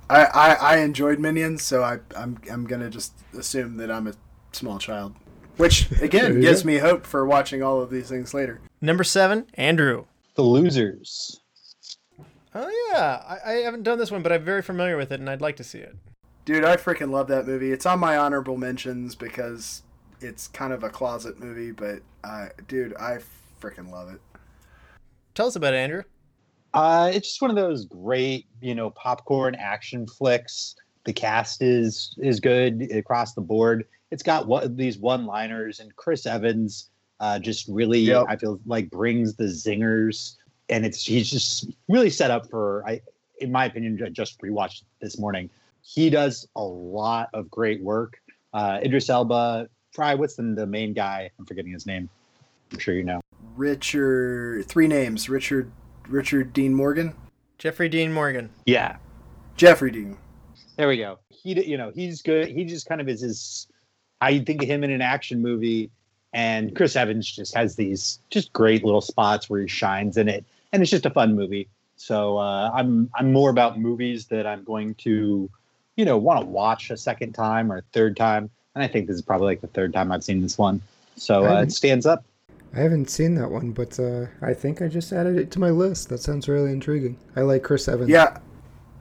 I, I, I enjoyed Minions, so I I'm I'm gonna just assume that I'm a small child, which again gives go. me hope for watching all of these things later. Number seven, Andrew. The losers. Oh yeah, I, I haven't done this one, but I'm very familiar with it, and I'd like to see it. Dude, I freaking love that movie. It's on my honorable mentions because it's kind of a closet movie, but uh, dude, I freaking love it. Tell us about it, Andrew. Uh, it's just one of those great, you know, popcorn action flicks. The cast is is good across the board. It's got what these one-liners, and Chris Evans uh, just really, Yep. I feel like, brings the zingers, and it's he's just really set up for. I, in my opinion, I just rewatched this morning. He does a lot of great work. Uh, Idris Elba. Try what's the, the main guy? I'm forgetting his name. I'm sure you know. Richard, three names: Richard, Richard Dean Morgan, Jeffrey Dean Morgan. Yeah, Jeffrey Dean. There we go. He, d- you know, he's good. He just kind of is his. I think of him in an action movie, and Chris Evans just has these just great little spots where he shines in it, and it's just a fun movie. So uh, I'm I'm more about movies that I'm going to, you know, want to watch a second time or a third time, and I think this is probably like the third time I've seen this one. So uh, it stands up. I haven't seen that one, but uh, I think I just added it to my list. That sounds really intriguing. I like Chris Evans. Yeah,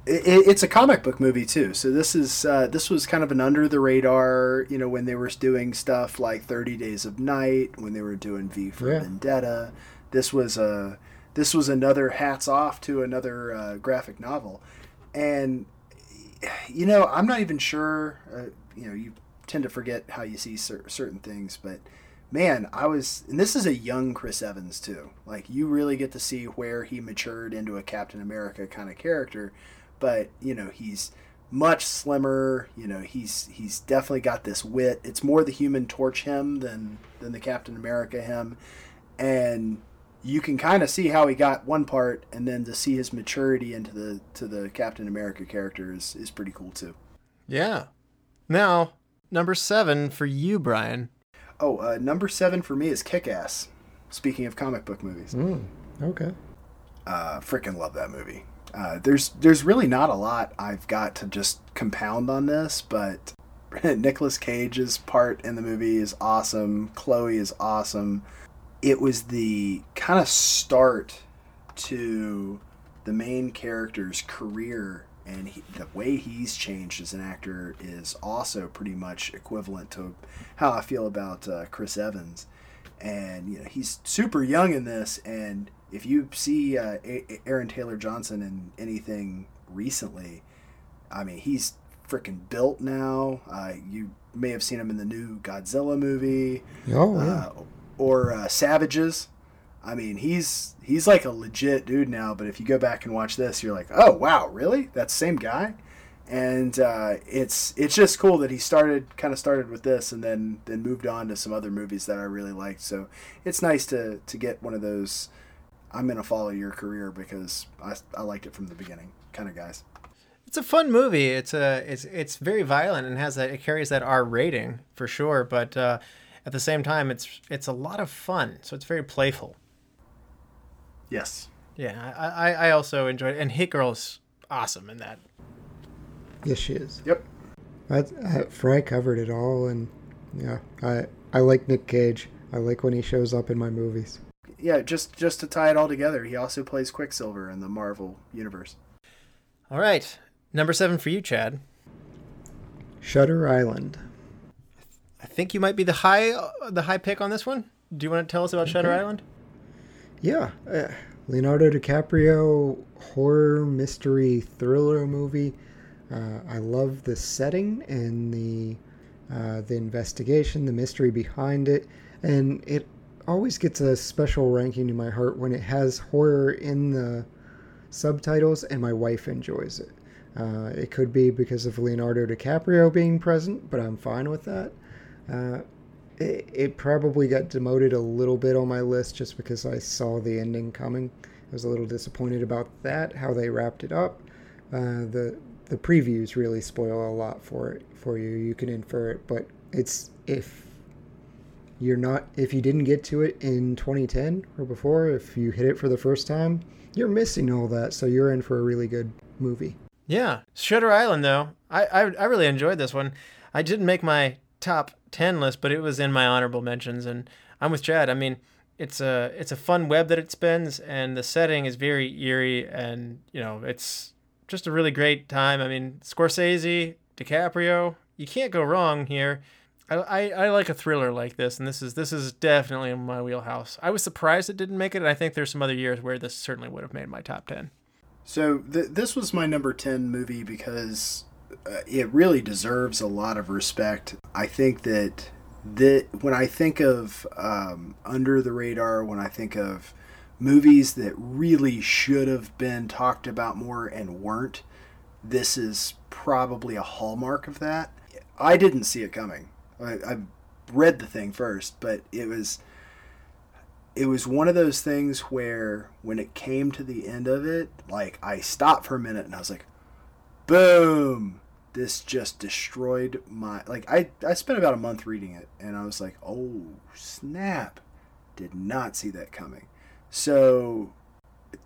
it, it's a comic book movie too. So this is uh, this was kind of an under the radar. You know, when they were doing stuff like Thirty Days of Night, when they were doing V for Yeah. Vendetta. This was a this was another hats off to another uh, graphic novel, and you know I'm not even sure. Uh, you know, you tend to forget how you see cer- certain things, but man, I was, and this is a young Chris Evans too. Like you really get to see where he matured into a Captain America kind of character, but you know he's much slimmer. You know he's he's definitely got this wit. It's more the Human Torch him than than the Captain America him, and you can kind of see how he got one part, and then to see his maturity into the to the Captain America character is is pretty cool too. Yeah. Now, number seven for you, Brian. Oh, uh, number seven for me is Kick Ass. Speaking of comic book movies. Mm, okay. uh, freaking love that movie. Uh, there's there's really not a lot I've got to just compound on this, but Nicolas Cage's part in the movie is awesome. Chloe is awesome. It was the kind of start to the main character's career, and he, the way he's changed as an actor is also pretty much equivalent to how I feel about uh, Chris Evans. And you know he's super young in this and if you see uh, A- aaron taylor johnson in anything recently i mean he's freaking built now. Uh, you may have seen him in the new godzilla movie. Oh, yeah. Uh, or uh, savages i mean he's he's like a legit dude now but if you go back and watch this you're like oh wow really that's same guy and uh, it's it's just cool that he started kind of started with this and then then moved on to some other movies that I really liked. So it's nice to to get one of those. I'm gonna follow your career because I, I liked it from the beginning, kind of guys. It's a fun movie. It's a it's it's very violent and has that it carries that R rating for sure, but uh, at the same time it's it's a lot of fun. So it's very playful. Yes. Yeah, I I, I also enjoyed it. and Hit Girl's awesome in that. Yes, she is. Yep. I, I, Fry covered it all, and yeah, I I like Nick Cage. I like when he shows up in my movies. Yeah. Just just to tie it all together, he also plays Quicksilver in the Marvel universe. All right, number seven for you, Chad. Shutter Island. Think you might be the high uh, the high pick on this one. Do you want to tell us about Shutter Island? Yeah, uh, Leonardo DiCaprio horror mystery thriller movie. Uh, I love the setting and the uh, the investigation, the mystery behind it, and it always gets a special ranking in my heart when it has horror in the subtitles, and my wife enjoys it. Uh, it could be because of Leonardo DiCaprio being present, but I'm fine with that. Uh, it, it probably got demoted a little bit on my list just because I saw the ending coming. I was a little disappointed about that, how they wrapped it up. Uh, the the previews really spoil a lot for it for you. You can infer it, but it's if you're not if you didn't get to it in 2010 or before, if you hit it for the first time, you're missing all that. So you're in for a really good movie. Yeah, Shutter Island though. I, I I really enjoyed this one. I didn't make my top ten list, but it was in my honorable mentions, and I'm with Chad. I mean, it's a it's a fun web that it spins, and the setting is very eerie, and you know, it's just a really great time. I mean, Scorsese, DiCaprio, you can't go wrong here. I, I, I like a thriller like this, and this is this is definitely in my wheelhouse. I was surprised it didn't make it, and I think there's some other years where this certainly would have made my top ten. So th- this was my number 10 movie because uh, it really deserves a lot of respect. I think that that when I think of um, under the radar, when I think of movies that really should have been talked about more and weren't, this is probably a hallmark of that. I didn't see it coming. I, I read the thing first, but it was it was one of those things where when it came to the end of it, like I stopped for a minute and I was like, boom, this just destroyed my like I I spent about a month reading it and I was like, "Oh, snap. Did not see that coming." So,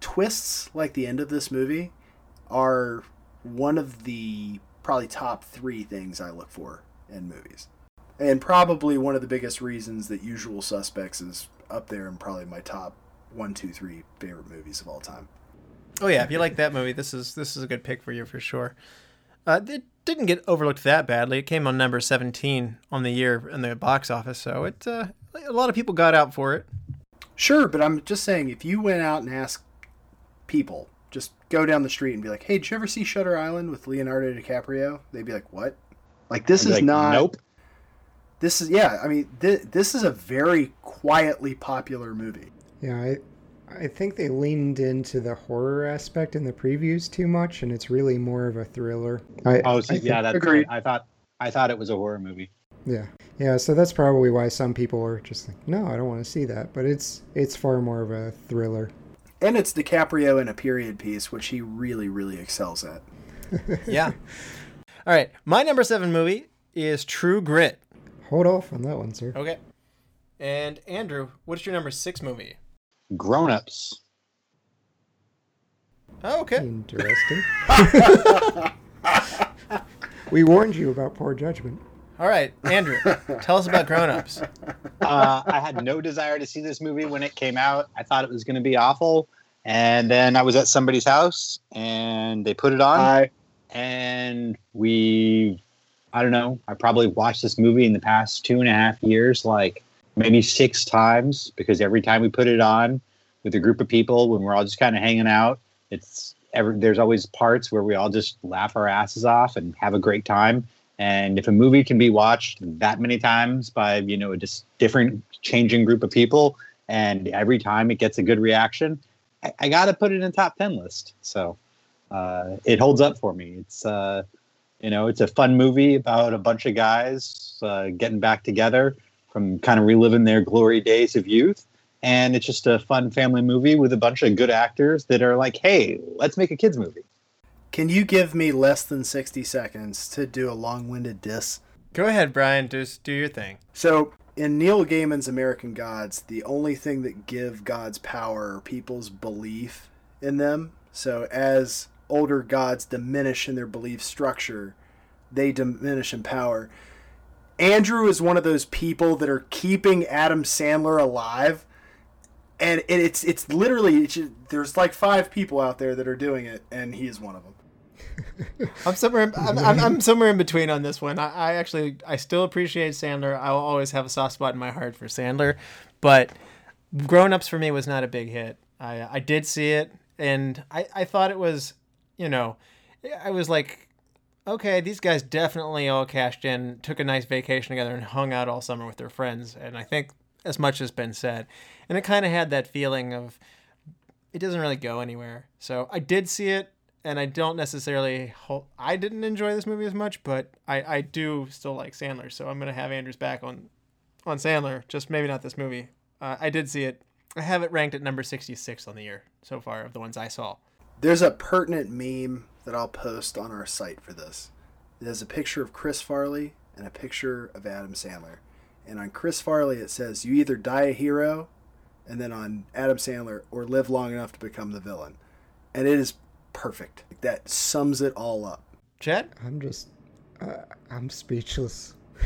twists like the end of this movie are one of the probably top 3 things I look for in movies. And probably one of the biggest reasons that Usual Suspects is up there in probably my top one, two, three favorite movies of all time. Oh yeah, if you like that movie, this is this is a good pick for you for sure. Uh, it didn't get overlooked that badly. It came on number seventeen on the year in the box office, so it uh, a lot of people got out for it. Sure, but I'm just saying, if you went out and asked people, just go down the street and be like, "Hey, did you ever see Shutter Island with Leonardo DiCaprio?" They'd be like, "What?" Like this is like, not. Nope. This is yeah. I mean, th- this is a very quietly popular movie. Yeah, I I think they leaned into the horror aspect in the previews too much, and it's really more of a thriller. I, Oh, so, I yeah, that's agreed. I thought I thought it was a horror movie. Yeah, yeah. So that's probably why some people are just like, no, I don't want to see that. But it's it's far more of a thriller. And it's DiCaprio in a period piece, which he really, really excels at. Yeah. All right, my number seven movie is True Grit. Hold off on that one, sir. Okay. And Andrew, what's your number six movie? Grown ups. Oh, okay. Interesting. we warned you about poor judgment. All right, Andrew, tell us about Grown Ups. uh, I had no desire to see this movie when it came out. I thought it was going to be awful. And then I was at somebody's house and they put it on. I and we, I don't know, I probably watched this movie in the past two and a half years, like maybe six times, because every time we put it on with a group of people, when we're all just kind of hanging out, it's there's always parts where we all just laugh our asses off and have a great time. And if a movie can be watched that many times by, you know, a just different changing group of people, and every time it gets a good reaction, I, I got to put it in top 10 list. So uh, it holds up for me. It's, uh, you know, it's a fun movie about a bunch of guys uh, getting back together from kind of reliving their glory days of youth. And it's just a fun family movie with a bunch of good actors that are like, hey, let's make a kids movie. can you give me less than sixty seconds to do a long-winded diss? Go ahead, Brian. Just do your thing. So, in Neil Gaiman's American Gods, the only thing that give gods power are people's belief in them. So, as older gods diminish in their belief structure, they diminish in power. Andrew is one of those people that are keeping Adam Sandler alive. And it's it's literally it's just- there's like five people out there that are doing it, and he is one of them. I'm somewhere. I'm, I'm, I'm somewhere in between on this one. I, I actually I still appreciate Sandler. I will always have a soft spot in my heart for Sandler, but Grown Ups for me was not a big hit. I I did see it, and I I thought it was, you know, I was like, okay, these guys definitely all cashed in, took a nice vacation together, and hung out all summer with their friends. And I think as much has been said, and it kind of had that feeling of it doesn't really go anywhere. So I did see it, and I don't necessarily. I didn't enjoy this movie as much, but I I do still like Sandler. So I'm gonna have Andrew's back on on Sandler. Just maybe not this movie. Uh, I did see it. I have it ranked at number 66 on the year so far of the ones I saw. There's a pertinent meme that I'll post on our site for this. There's a picture of Chris Farley and a picture of Adam Sandler. And on Chris Farley, it says, You either die a hero, and then on Adam Sandler, or live long enough to become the villain. And it is perfect. That sums it all up. Chad? I'm just, uh, I'm speechless.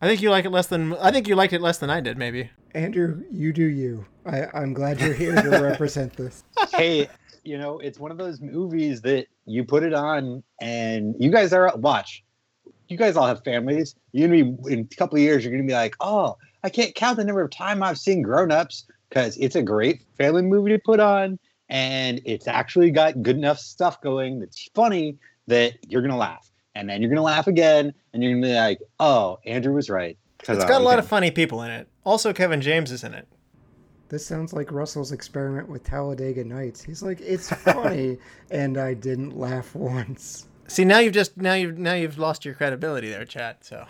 I think you like it less than I think you liked it less than I did, maybe. Andrew, you do you. I, I'm glad you're here to represent this. hey, you know, it's one of those movies that you put it on and you guys are watch. You guys all have families. You're gonna be in a couple of years. You're gonna be like, oh, I can't count the number of time I've seen Grown Ups because it's a great family movie to put on, and it's actually got good enough stuff going that's funny that you're gonna laugh, and then you're gonna laugh again, and you're gonna be like, oh, Andrew was right. It's got a lot of funny people in it. Also, Kevin James is in it. This sounds like Russell's experiment with Talladega Nights. He's like, it's funny, and I didn't laugh once. See, now you've just now you've now you've lost your credibility there, Chad. So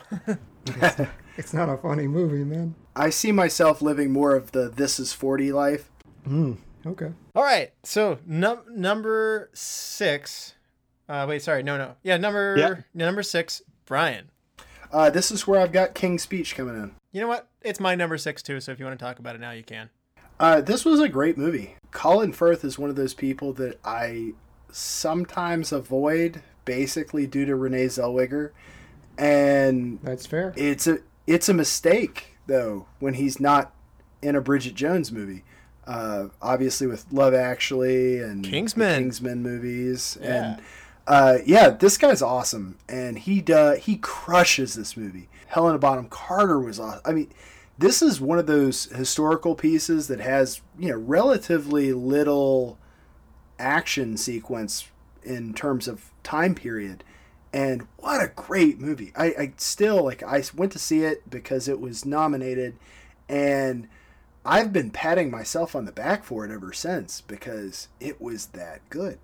It's not a funny movie, man. I see myself living more of the This is 40 life. Hmm. Okay. All right. So num- number six. Uh, wait, sorry. No, no. Yeah, number Yeah. number six. Brian. Uh, this is where I've got King's Speech coming in. You know what? It's my number six too. So if you want to talk about it now, you can. Uh, this was a great movie. Colin Firth is one of those people that I sometimes avoid, basically due to Renee Zellweger, and That's fair. it's a it's a mistake though when he's not in a Bridget Jones movie. Uh, obviously, with Love Actually and the Kingsman. Kingsman movies, Yeah. and uh, yeah, this guy's awesome, and he does he crushes this movie. Helena Bonham Carter was awesome. I mean, this is one of those historical pieces that has you know relatively little action sequence in terms of time period. And what a great movie! I, I still like. I went to see it because it was nominated, and I've been patting myself on the back for it ever since because it was that good.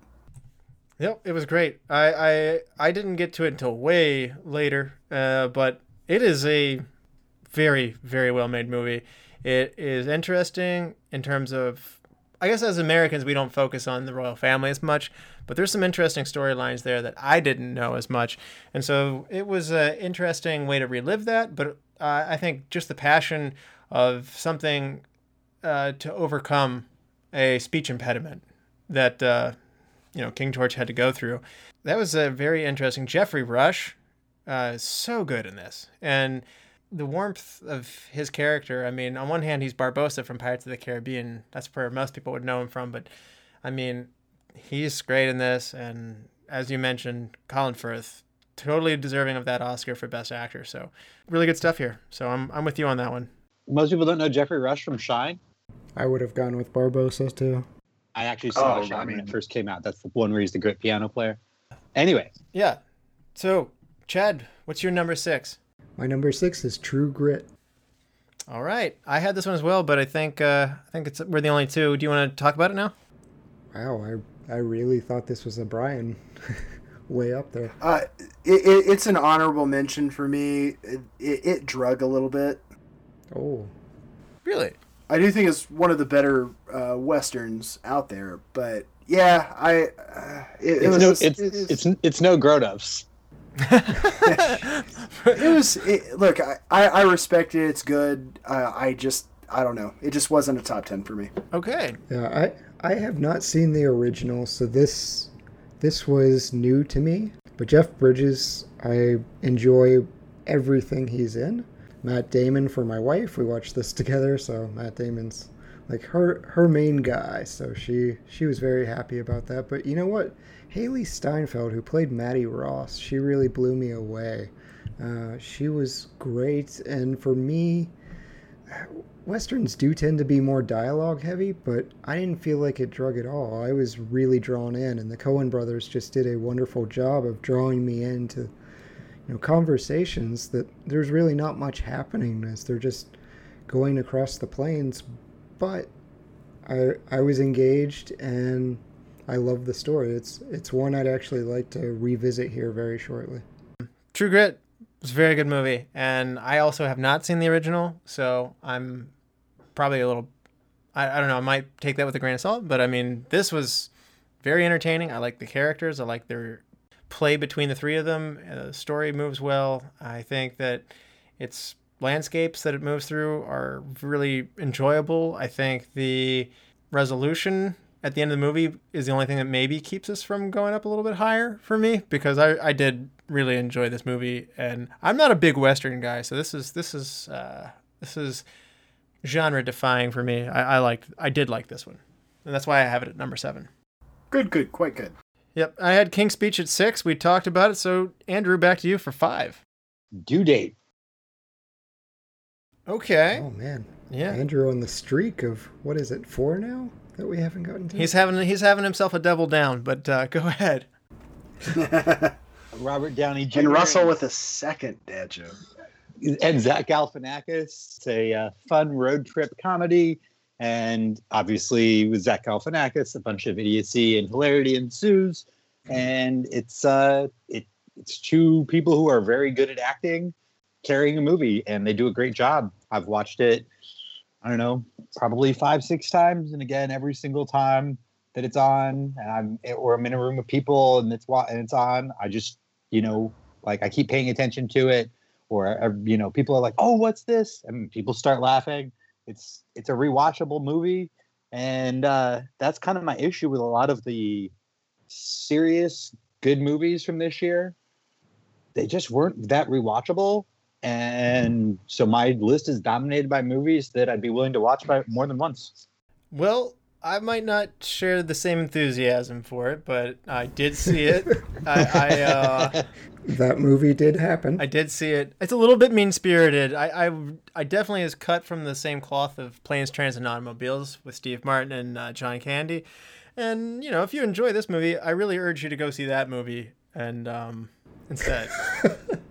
Yep, it was great. I I, I didn't get to it until way later, uh, but it is a very very well made movie. It is interesting in terms of. I guess as Americans we don't focus on the royal family as much, but there's some interesting storylines there that I didn't know as much, and so it was an interesting way to relive that. But uh, I think just the passion of something uh, to overcome a speech impediment that uh, you know King George had to go through. That was a very interesting. Geoffrey Rush, uh, is so good in this, and the warmth of his character. I mean, on one hand, he's Barbossa from Pirates of the Caribbean. That's where most people would know him from. But I mean, he's great in this, and as you mentioned, Colin Firth, totally deserving of that Oscar for Best Actor. So really good stuff here. So I'm I'm with you on that one. Most people don't know Geoffrey Rush from Shine. I would have gone with Barbossa too. I actually oh, saw Oh, Shine I when it first came out. That's the one where he's the great piano player. Anyway, Yeah. So Chad, what's your number six? My number six is True Grit. All right, I had this one as well, but I think uh, I think it's we're the only two. Do you want to talk about it now? Wow, I I really thought this was a Brian, way up there. Uh, it, it, it's an honorable mention for me. It, it, it drug a little bit. Oh, Really? I do think it's one of the better uh, westerns out there. But yeah, I uh, it, it it's was no, just- it's, it- it's it's no grown ups. it was it, look I, I I respect it it's good uh, i just i don't know it just wasn't a top 10 for me Okay. yeah. I I have not seen the original, so this this was new to me. But Jeff Bridges, I enjoy everything he's in. Matt Damon for my wife. We watched this together, so Matt Damon's like her her main guy. So she she was very happy about that. But you know what? Hailee Steinfeld, who played Mattie Ross, she really blew me away. Uh, she was great, and for me, westerns do tend to be more dialogue heavy, but I didn't feel like it drug at all. I was really drawn in, and the Coen brothers just did a wonderful job of drawing me into, you know, conversations that there's really not much happening as they're just going across the plains, but I I was engaged and I love the story. It's it's one I'd actually like to revisit here very shortly. True Grit was a very good movie, and I also have not seen the original, so I'm probably a little. I, I don't know. I might take that with a grain of salt, but I mean, this was very entertaining. I like the characters. I like their play between the three of them. The story moves well. I think that its landscapes that it moves through are really enjoyable. I think the resolution at the end of the movie is the only thing that maybe keeps us from going up a little bit higher for me because I, I did really enjoy this movie and I'm not a big western guy so this is this is uh, this is genre defying for me. I, I liked I did like this one and that's why I have it at number seven. Good, good, quite good. yep I had King's Speech at six. We talked about it so Andrew back to you for five. Due date. okay. Oh man, yeah. Andrew on the streak of what is it four now that we haven't gotten to. he's having he's having himself a double down but uh, go ahead Robert Downey Jr. and Russell with a second dad joke. and Zach Galifianakis. It's a uh, fun road trip comedy, and obviously with Zach Galifianakis, a bunch of idiocy and hilarity ensues. And it's uh, it it's two people who are very good at acting, carrying a movie, and they do a great job. I've watched it, I don't know, probably five six times, and again every single time that it's on, and I'm or I'm in a room of people and it's and it's on, I just you know like I keep paying attention to it or uh, you know people are like oh what's this? And people start laughing. It's it's a rewatchable movie and uh, that's kind of my issue with a lot of the serious good movies from this year. They just weren't that rewatchable and so my list is dominated by movies that i'd be willing to watch by more than once Well, I might not share the same enthusiasm for it, but I did see it. I I, uh, that movie did happen. I did see it. It's a little bit mean spirited. I, I I definitely is cut from the same cloth of Planes, Trains, and Automobiles with Steve Martin and uh, John Candy. And you know, if you enjoy this movie, I really urge you to go see that movie and um, instead.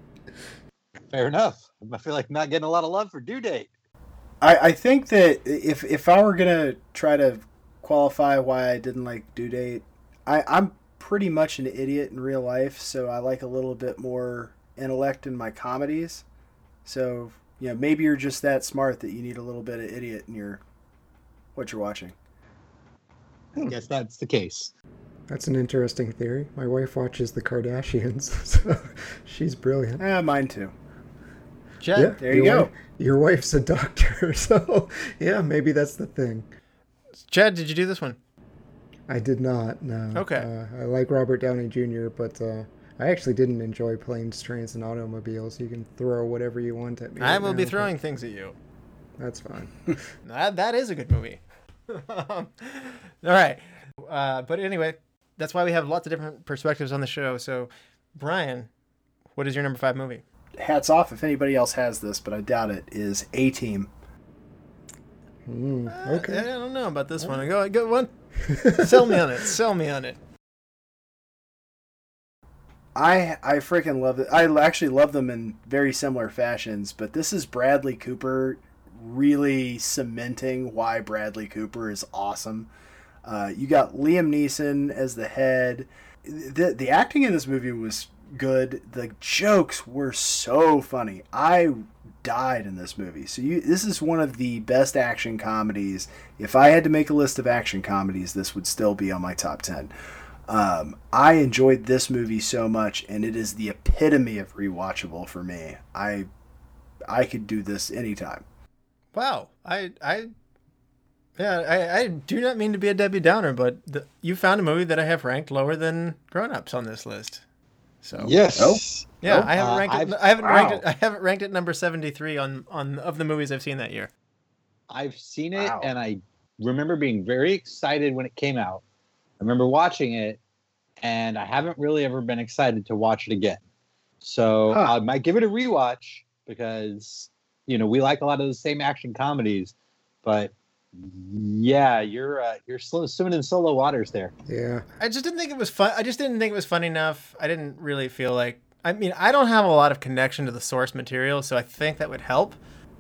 fair enough i feel like I'm not getting a lot of love for due date I, I think that if if I were gonna try to qualify why I didn't like due date, I, I'm pretty much an idiot in real life, so I like a little bit more intellect in my comedies. So you know, maybe you're just that smart that you need a little bit of idiot in your what you're watching. i guess that's the case That's an interesting theory. My wife watches the Kardashians, so she's brilliant. Ah, mine too. Jed, there you your go. wife- your wife's a doctor, so yeah, maybe that's the thing. Jed, did you do this one? I did not. No. Okay. Uh, I like Robert Downey Jr., but uh, I actually didn't enjoy planes, trains, and automobiles. You can throw whatever you want at me. I right will now, be throwing things at you. That's fine. That, that is a good movie. All right. Uh, but anyway, that's why we have lots of different perspectives on the show. So, Brian, what is your number five movie? Hats off if anybody else has this, but I doubt it. Is A Team. Mm, Uh, okay. I don't know about this one. Go, go one. Sell me on it. Sell me on it. I I freaking love it. I actually love them in very similar fashions, but this is Bradley Cooper really cementing why Bradley Cooper is awesome. Uh, you got Liam Neeson as the head. The the acting in this movie was good. The jokes were so funny. I died in this movie. So you this is one of the best action comedies. If I had to make a list of action comedies, this would still be on my top 10. Um, I enjoyed this movie so much, and it is the epitome of rewatchable for me. I I could do this anytime. Wow. I I yeah, I, I do not mean to be a Debbie Downer, but the, you found a movie that I have ranked lower than Grown Ups on this list. So yes Oh. yeah, Oh, I haven't uh, ranked it. I've- I haven't ranked it. I haven't ranked it number seventy three on on of the movies I've seen that year. I've seen it Wow. and I remember being very excited when it came out. I remember watching it and I haven't really ever been excited to watch it again. So Huh. I might give it a rewatch because you know we like a lot of the same action comedies, but yeah, you're uh, you're slow, swimming in solo waters there. Yeah. I just didn't think it was fun. I just didn't think it was fun enough. I didn't really feel like. I mean, I don't have a lot of connection to the source material, so I think that would help.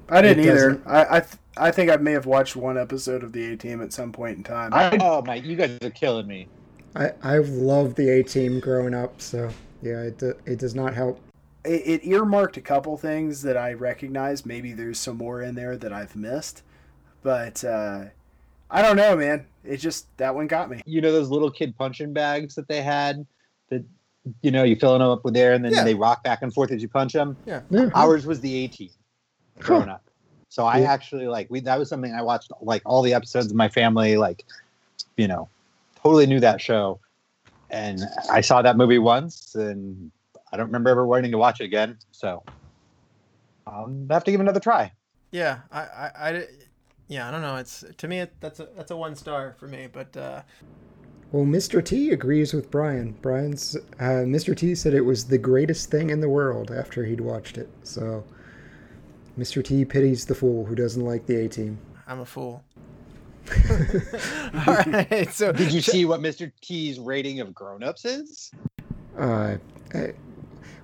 I didn't It either. doesn't. I I, th- I think I may have watched one episode of the A Team at some point in time. I, oh my, you guys are killing me. I, I've loved the A team growing up, so yeah, it, do- it does not help. it, it earmarked a couple things that I recognize. Maybe there's some more in there that I've missed, but uh, I don't know, man. It just that one got me. You know those little kid punching bags that they had that you know you fill them up with air and then Yeah. they rock back and forth as you punch them. Yeah. Ours was the A team growing up. So I Yeah. actually like we that was something I watched like all the episodes of my family like you know totally knew that show and I saw that movie once and I don't remember ever wanting to watch it again. So I'll have to give it another try. Yeah, I, I, I- yeah, I don't know. It's to me, it, that's a that's a one star for me. But uh, Well, Mr. T agrees with Brian. Brian's uh, Mr. T said it was the greatest thing in the world after he'd watched it. So, Mr. T pities the fool who doesn't like the A team. I'm a fool. All right, so Did you see what Mr. T's rating of grown-ups is? Uh, I,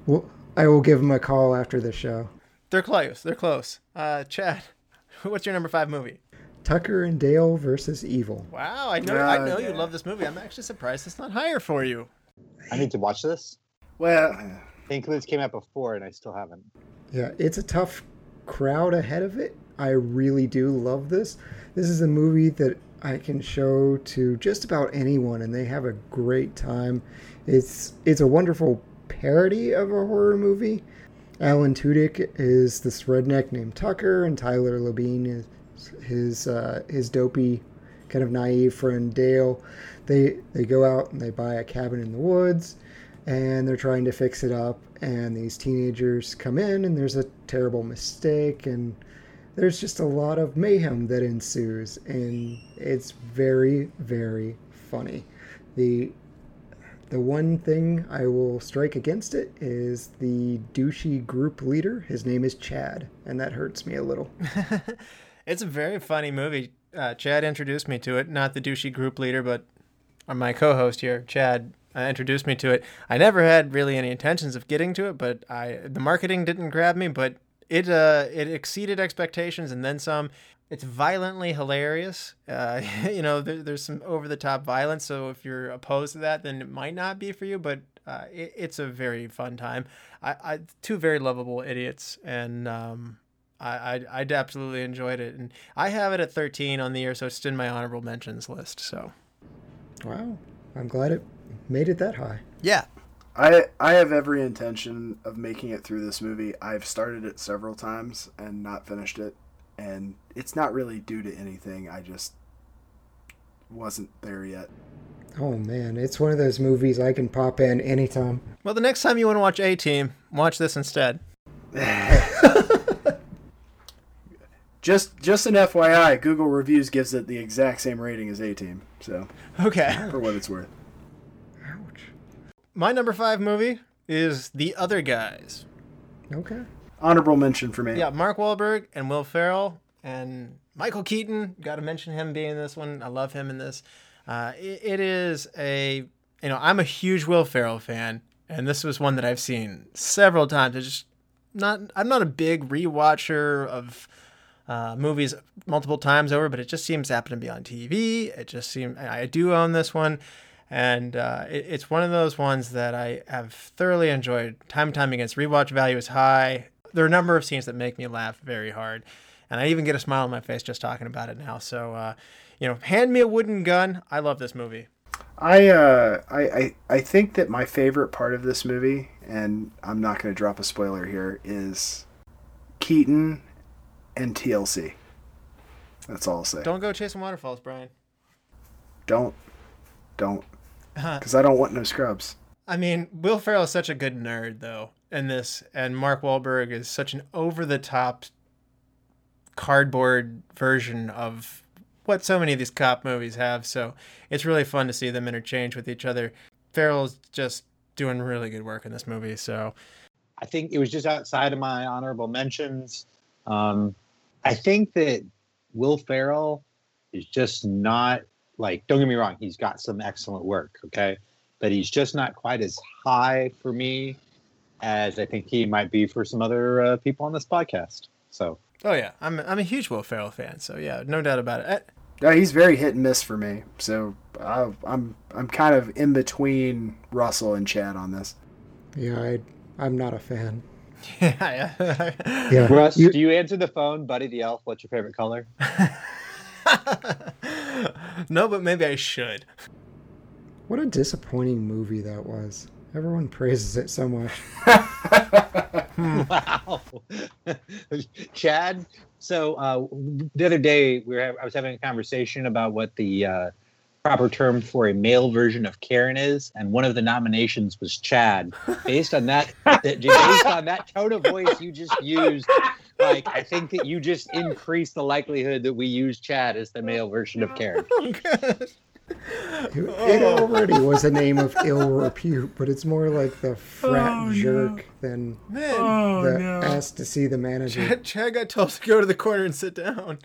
well, I will give him a call after the show. they're close. They're close. Uh, Chad, what's your number five movie? Tucker and Dale versus Evil. Wow, I know I know you love this movie. I'm actually surprised it's not higher for you. I need to watch this. Well, I think this came out before and I still haven't. Yeah, it's a tough crowd ahead of it. I really do love this. This is a movie that I can show to just about anyone and they have a great time. It's it's a wonderful parody of a horror movie. Alan Tudyk is this redneck named Tucker and Tyler Labine is his uh, his dopey kind of naive friend Dale. They they go out and they buy a cabin in the woods and they're trying to fix it up and these teenagers come in and there's a terrible mistake and there's just a lot of mayhem that ensues and it's very very funny the the one thing I will strike against it is the douchey group leader. His name is Chad, and that hurts me a little. It's a very funny movie. Uh, Chad introduced me to it, not the douchey group leader, but my co-host here, Chad, uh, introduced me to it. I never had really any intentions of getting to it, but I the marketing didn't grab me, but it uh, it exceeded expectations and then some. It's violently hilarious. Uh, you know, there, there's some over-the-top violence, so if you're opposed to that, then it might not be for you. But uh, it, it's a very fun time. I, I two very lovable idiots, and um, I, I I absolutely enjoyed it, and I have it at 13 on the year, so it's in my honorable mentions list. So Wow, I'm glad it made it that high. yeah, I I have every intention of making it through this movie. I've started it several times and not finished it, and it's not really due to anything. I just wasn't there yet. Oh man, it's one of those movies I can pop in anytime. well, the next time you want to watch A Team, watch this instead. Just just an FYI, Google reviews gives it the exact same rating as A Team. So Okay, for what it's worth. Ouch. my number five movie is The Other Guys. Okay. Honorable mention for me. Yeah, Mark Wahlberg and Will Ferrell and Michael Keaton. Got to mention him being in this one. I love him in this. Uh, it, it is a you know I'm a huge Will Ferrell fan, and this was one that I've seen several times. It's just not I'm not a big rewatcher of uh, movies multiple times over, but it just seems to happen to be on TV. It just seems I do own this one, and uh, it, it's one of those ones that I have thoroughly enjoyed. Time and time again, rewatch value is high. There are a number of scenes that make me laugh very hard, and I even get a smile on my face just talking about it now. So, uh, you know, hand me a wooden gun. I love this movie. I, uh, I I I think that my favorite part of this movie, and I'm not going to drop a spoiler here, is Keaton and TLC. That's all I'll say. Don't go chasing waterfalls, Brian. don't, don't, because I don't want no scrubs. I mean, Will Ferrell is such a good nerd, though, in this, and Mark Wahlberg is such an over the top cardboard version of what so many of these cop movies have. So it's really fun to see them interchange with each other. Ferrell's just doing really good work in this movie. So I think it was just outside of my honorable mentions. Um, I think that Will Ferrell is just not like. Don't get me wrong; he's got some excellent work. Okay, but he's just not quite as high for me as I think he might be for some other uh, people on this podcast. So Oh yeah, I'm I'm a huge Will Ferrell fan, so yeah, no doubt about it. Eh, No, he's very hit and miss for me. So I, I'm I'm kind of in between Russell and Chad on this. Yeah, I, I'm not a fan. yeah, yeah. Yeah, Russ, you- do you answer the phone, Buddy the Elf? What's your favorite color? no, but maybe I should. what a disappointing movie that was. Everyone praises it so much. wow, Chad. So uh, the other day we were I was having a conversation about what the uh, proper term for a male version of Karen is, and one of the nominations was Chad. Based on that, that based on that tone of voice you just used, like I think that you just increased the likelihood that we use Chad as the male version of Karen. It, it already was a name of ill repute, but it's more like the frat Oh, jerk than Man, the asked to see the manager. Chad, Chad got told to go to the corner and sit down.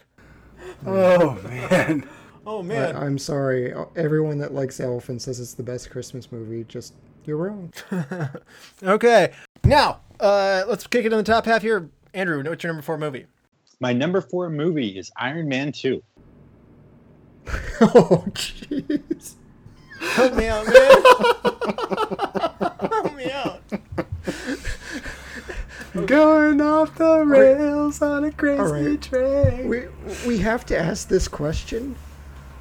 Oh man. Oh I, man. I'm sorry. Everyone that likes Elf and says it's the best Christmas movie, just you're wrong. okay, now uh, let's kick it in the top half here. Andrew, what's your number four movie? My number four movie is Iron Man Two. oh, jeez. Help me out, man. Help me out. Going off the rails on a crazy All right. train. We we have to ask this question.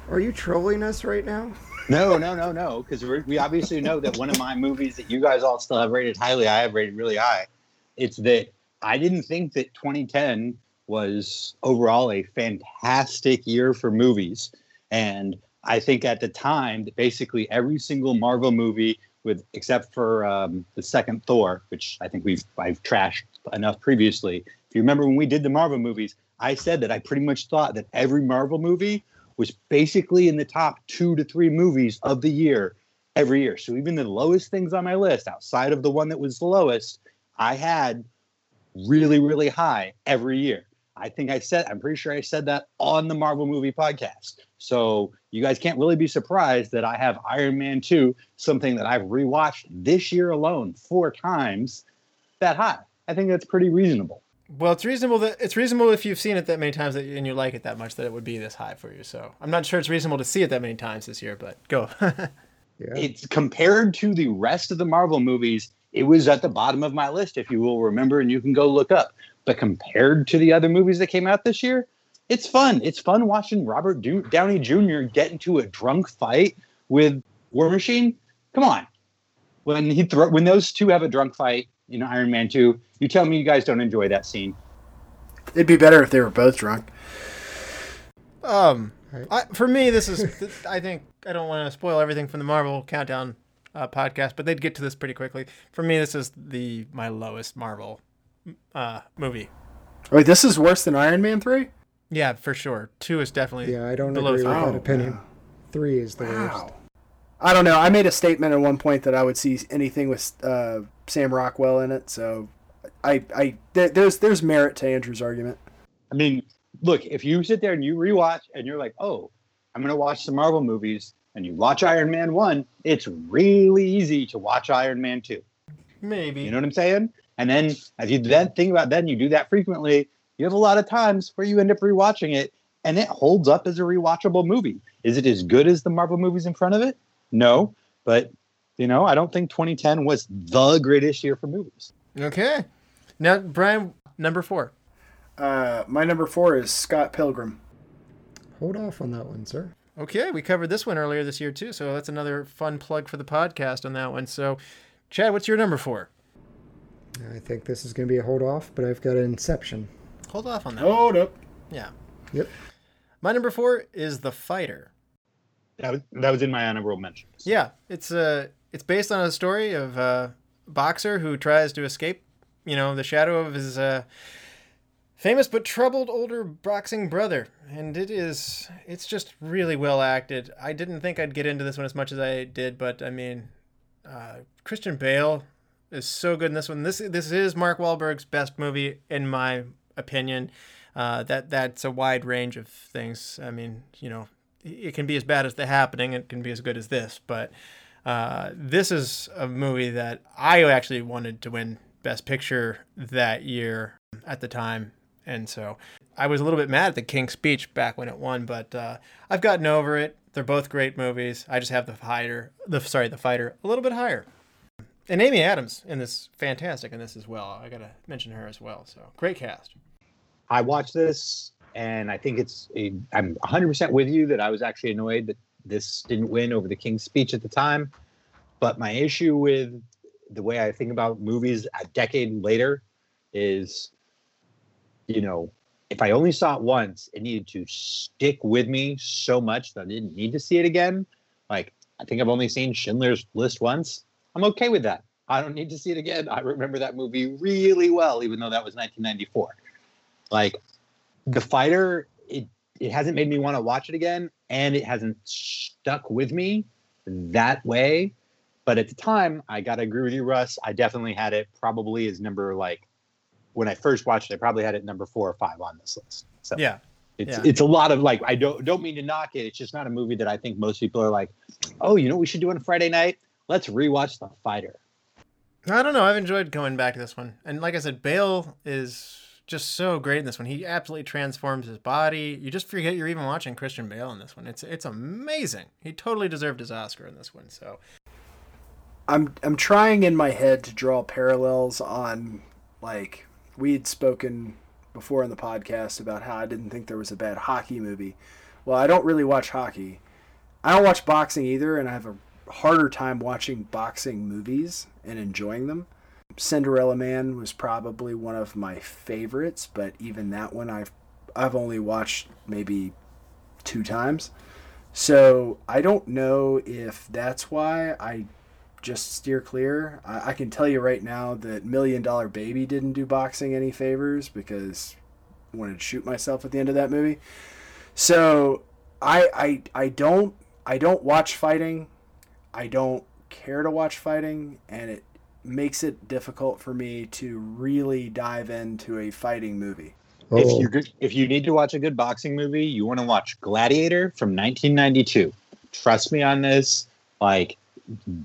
Are you trolling us right now? No, no, no, no, because we obviously know that one of my movies that you guys all still have rated highly, I have rated really high. It's that I didn't think that 2010 was overall a fantastic year for movies, and I think at the time that basically every single Marvel movie, with except for um, the second Thor, which I think we've I've trashed enough previously. If you remember when we did the Marvel movies, I said that I pretty much thought that every Marvel movie was basically in the top two to three movies of the year every year. So even the lowest things on my list, outside of the one that was the lowest, I had really, really high every year. I think I said, I'm pretty sure I said that on the Marvel movie podcast. So you guys can't really be surprised that I have Iron Man 2, something that I've rewatched this year alone four times, that high. I think that's pretty reasonable. Well, it's reasonable that it's reasonable if you've seen it that many times that, and you like it that much that it would be this high for you. So I'm not sure it's reasonable to see it that many times this year, but go. Yeah. it's compared to the rest of the Marvel movies, it was at the bottom of my list, if you will remember, and you can go look up. But compared to the other movies that came out this year, it's fun. It's fun watching Robert Do- Downey Jr. get into a drunk fight with War Machine. Come on, when he thro- when those two have a drunk fight in Iron Man Two, you tell me you guys don't enjoy that scene. It'd be better if they were both drunk. um, Right. I, for me, this is. th- I think I don't want to spoil everything from the Marvel Countdown uh, podcast, but they'd get to this pretty quickly. For me, this is the my lowest Marvel uh, movie. Wait, this is worse than Iron Man three. Yeah, for sure. Two is definitely. Yeah, I don't Below agree with three. that Oh, opinion. wow. Three is the worst. Wow. I don't know. I made a statement at one point that I would see anything with uh, Sam Rockwell in it. So, I, I there, there's there's merit to Andrew's argument. I mean, look, if you sit there and you rewatch and you're like, oh, I'm going to watch some Marvel movies, and you watch Iron Man 1, it's really easy to watch Iron Man 2. Maybe. You know what I'm saying? And then as you then think about that and you do that frequently, you have a lot of times where you end up rewatching it and it holds up as a rewatchable movie. Is it as good as the Marvel movies in front of it? No. But, you know, I don't think 2010 was the greatest year for movies. Okay. Now, Brian, number four. Uh, my number four is Scott Pilgrim. Hold off on that one, sir. Okay, we covered this one earlier this year too, so that's another fun plug for the podcast on that one. So, Chad, what's your number four? I think this is going to be a hold off, but I've got an Inception. Hold off on that. Hold up. Yeah. Yep. My number four is The Fighter. That was, that was in my honorable mentions. Yeah, it's uh, it's based on a story of a boxer who tries to escape, you know, the shadow of his uh, famous but troubled older boxing brother, and it is it's just really well acted. I didn't think I'd get into this one as much as I did, but I mean, uh, Christian Bale is so good in this one. This this is Mark Wahlberg's best movie in my opinion. Uh, that that's a wide range of things. I mean, you know, it can be as bad as The Happening. It can be as good as this, but uh, this is a movie that I actually wanted to win Best Picture that year at the time, and so I was a little bit mad at The King's Speech back when it won, but uh, I've gotten over it. They're both great movies. I just have the fighter, the sorry, the fighter a little bit higher. And Amy Adams in this fantastic in this as well. I gotta mention her as well. So great cast. I watched this and I think it's a, I'm 100% with you that I was actually annoyed that this didn't win over the King's Speech at the time. But my issue with the way I think about movies a decade later is, you know, if I only saw it once, it needed to stick with me so much that I didn't need to see it again. Like, I think I've only seen Schindler's List once. I'm okay with that. I don't need to see it again. I remember that movie really well, even though that was 1994. Like, The Fighter, it, it hasn't made me want to watch it again, and it hasn't stuck with me that way. But at the time, I got to agree with you, Russ. I definitely had it probably as number like when I first watched it, I probably had it number four or five on this list. So Yeah, it's yeah. it's a lot of like I don't don't mean to knock it. It's just not a movie that I think most people are like, oh, you know what we should do on a Friday night? Let's rewatch The Fighter. I don't know. I've enjoyed going back to this one, and like I said, Bale is just so great in this one. He absolutely transforms his body. You just forget you're even watching Christian Bale in this one. It's it's amazing. He totally deserved his Oscar in this one. So I'm I'm trying in my head to draw parallels on like we had spoken before in the podcast about how I didn't think there was a bad hockey movie. Well, I don't really watch hockey. I don't watch boxing either, and I have a harder time watching boxing movies and enjoying them. Cinderella Man was probably one of my favorites, but even that one I've I've only watched maybe two times. So I don't know if that's why I just steer clear. I, I can tell you right now that Million Dollar Baby didn't do boxing any favors because I wanted to shoot myself at the end of that movie. So I I I don't I don't watch fighting. I don't care to watch fighting, and it makes it difficult for me to really dive into a fighting movie. If Oh, you if you need to watch a good boxing movie, you want to watch Gladiator from 1992. Trust me on this. Like,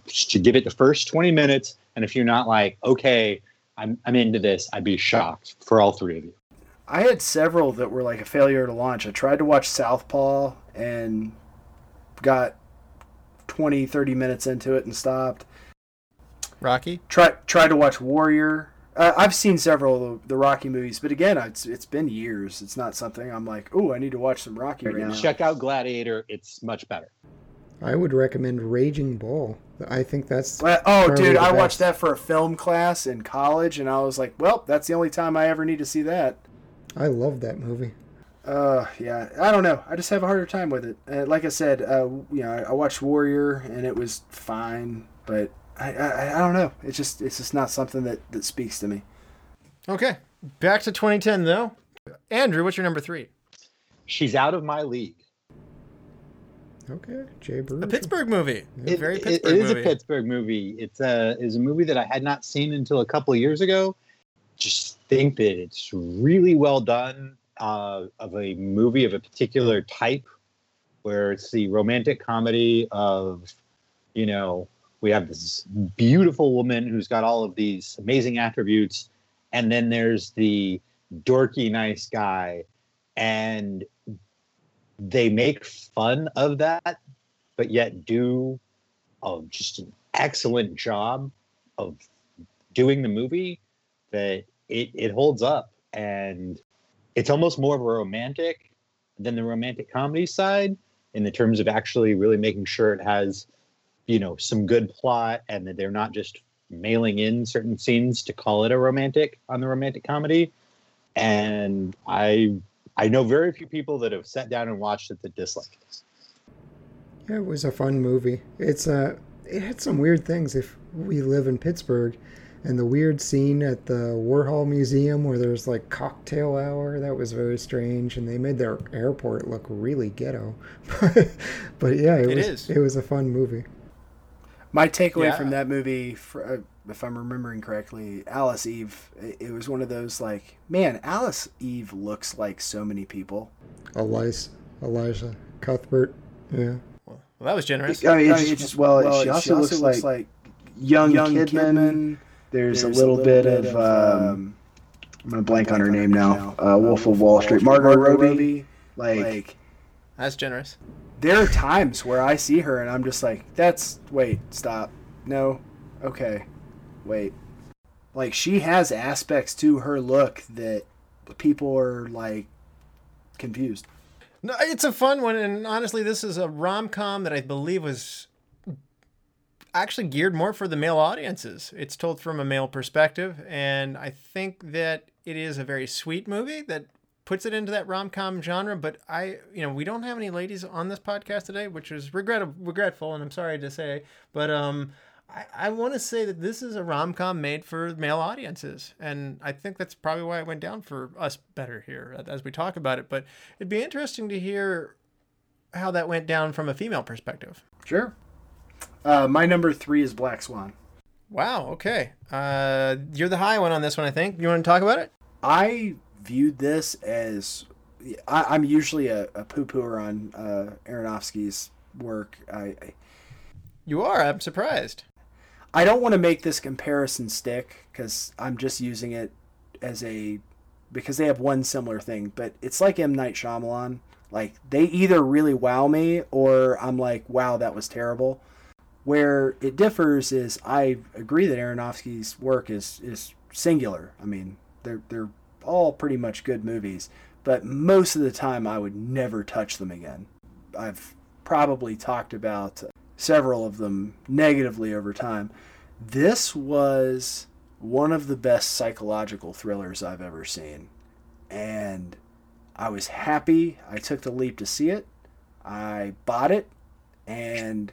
to give it the first 20 minutes, and if you're not like, okay, I'm I'm into this, I'd be shocked for all three of you. I had several that were like a failure to launch. I tried to watch Southpaw and got 20, 30 minutes into it and stopped. Rocky. Try tried to watch Warrior. Uh, I've seen several of the, the Rocky movies, but again, it's it's been years. It's not something I'm like, oh, I need to watch some Rocky right now. Check out Gladiator; it's much better. I would recommend Raging Bull. I think that's Well, oh, dude, the I watched that for a film class in college, and I was like, well, that's the only time I ever need to see that. I love that movie. Uh, yeah, I don't know. I just have a harder time with it. Uh, like I said, uh, you know, I, I watched Warrior, and it was fine, but I, I, I don't know. It's just, it's just not something that that speaks to me. Okay, back to 2010 though. Andrew, what's your number three? She's out of my league. Okay, Jay Bruce. The Pittsburgh movie. A It- very it- Pittsburgh it is movie. a Pittsburgh movie. It's a is a movie that I had not seen until a couple of years ago. Just think that it's really well done uh, of a movie of a particular type, where it's the romantic comedy of, you know, we have this beautiful woman who's got all of these amazing attributes, and then there's the dorky nice guy, and they make fun of that but yet do oh, just an excellent job of doing the movie that it, it holds up and it's almost more of a romantic than the romantic comedy side in the terms of actually really making sure it has you know some good plot and that they're not just mailing in certain scenes to call it a romantic on the romantic comedy and i i know very few people that have sat down and watched it that dislike this Yeah, it was a fun movie. It's uh, it had some weird things. If we live in Pittsburgh, and the weird scene at the Warhol Museum where there's like cocktail hour, that was very strange, and they made their airport look really ghetto. but yeah, it, It was is. it was a fun movie. My takeaway Yeah. from that movie, for, uh, if I'm remembering correctly, Alice Eve, it, it was one of those like, man, Alice Eve looks like so many people. Elias, Elisha Cuthbert. Yeah. Well, that was generous. I mean, it's just, well, she also looks like young, young Kidman. Kidman. There's, a little, bit, of. Um, I'm gonna blank on her name now. Uh, Wolf of Wall Street. Margot Robbie. Like, Like, That's generous. there are times where I see her and I'm just like, that's wait, stop, no, okay, wait. Like she has aspects to her look that people are like confused. No, it's a fun one, and honestly, this is a rom com that I believe was actually geared more for the male audiences. It's told from a male perspective, and I think that it is a very sweet movie that puts it into that rom com genre. But I, you know, we don't have any ladies on this podcast today, which is regret regretful, and I'm sorry to say, but um. I, I want to say that this is a rom com made for male audiences. And I think that's probably why it went down for us better here as we talk about it. But it'd be interesting to hear how that went down from a female perspective. Sure. Uh, my number three is Black Swan. Wow. Okay. Uh, you're the high one on this one, I think. You want to talk about it? I viewed this as I, I'm usually a, a poo pooer on uh, Aronofsky's work. I, I You are. I'm surprised. I don't want to make this comparison stick because I'm just using it as a because they have one similar thing, but it's like M Night Shyamalan. Like they either really wow me or I'm like, wow, that was terrible. Where it differs is I agree that Aronofsky's work is is singular. I mean, they're they're all pretty much good movies, but most of the time I would never touch them again. I've probably talked about several of them negatively over time. This was one of the best psychological thrillers I've ever seen. And I was happy I took the leap to see it. I bought it and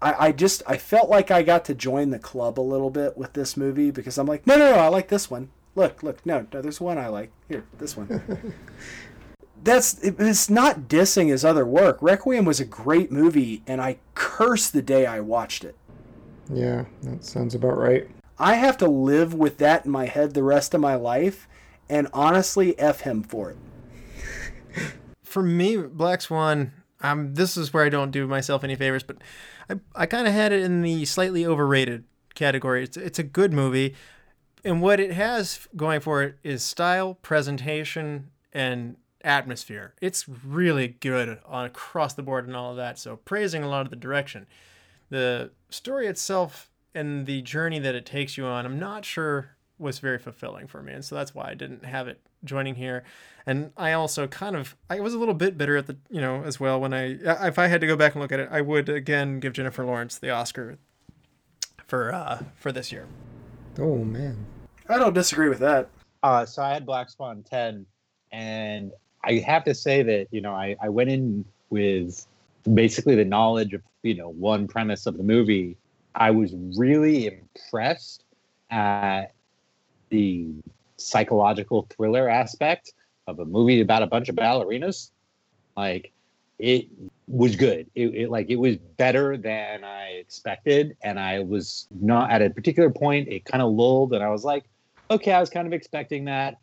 I, I just I felt like I got to join the club a little bit with this movie because I'm like, no no no, I like this one. Look, look, no, no, there's one I like. Here, this one. That's it- it's not dissing his other work. Requiem was a great movie, and I cursed the day I watched it. Yeah, that sounds about right. I have to live with that in my head the rest of my life, and honestly, f him for it. For me, Black Swan, um, this is where I don't do myself any favors, but I, I kind of had it in the slightly overrated category. It's, it's a good movie. And what it has going for it is style, presentation, and atmosphere. It's really good on across the board and all of that. So praising a lot of the direction. The story itself and the journey that it takes you on, I'm not sure was very fulfilling for me. And so that's why I didn't have it joining here. And I also kind of I was a little bit bitter at the you know as well when I if I had to go back and look at it, I would again give Jennifer Lawrence the Oscar for uh for this year. Oh man. I don't disagree with that. Uh, so I had Black Swan 10, and I have to say that, you know, I, I went in with basically the knowledge of, you know, one premise of the movie. I was really impressed at the psychological thriller aspect of a movie about a bunch of ballerinas. Like, it was good. It, it like it was better than I expected, and I was not at a particular point. It kind of lulled, and I was like, okay, I was kind of expecting that,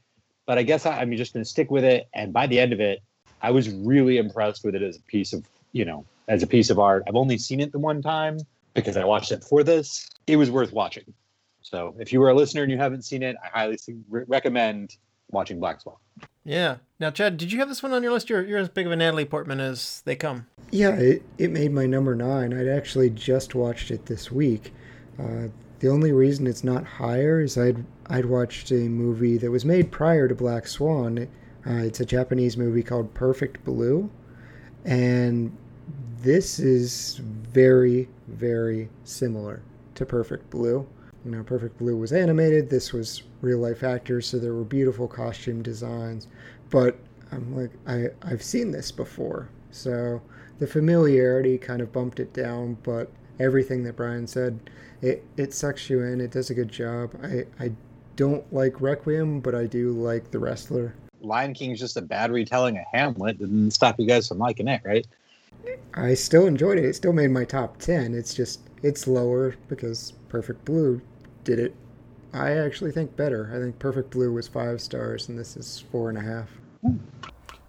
but I guess I, I'm just going to stick with it. And by the end of it, I was really impressed with it as a piece of, you know, as a piece of art. I've only seen it the one time because I watched it for this. It was worth watching. So if you were a listener and you haven't seen it, I highly su- recommend watching Black Swan. Yeah. Now, Chad, did you have this one on your list? You're, you're as big of a Natalie Portman as they come. Yeah, it, it made my number nine. I'd actually just watched it this week. Uh, the only reason it's not higher is I'd I'd watched a movie that was made prior to Black Swan. Uh, it's a Japanese movie called Perfect Blue, and this is very very similar to Perfect Blue. You know, Perfect Blue was animated. This was real life actors, so there were beautiful costume designs. But I'm like, I I've seen this before, so the familiarity kind of bumped it down. But everything that Brian said, it it sucks you in. It does a good job. I I don't like Requiem, but I do like The Wrestler. Lion King's just a bad retelling of Hamlet. Didn't stop you guys from liking it, right? I still enjoyed it. It still made my top ten. It's just it's lower because Perfect Blue did it. I actually think better. I think Perfect Blue was five stars, and this is four and a half.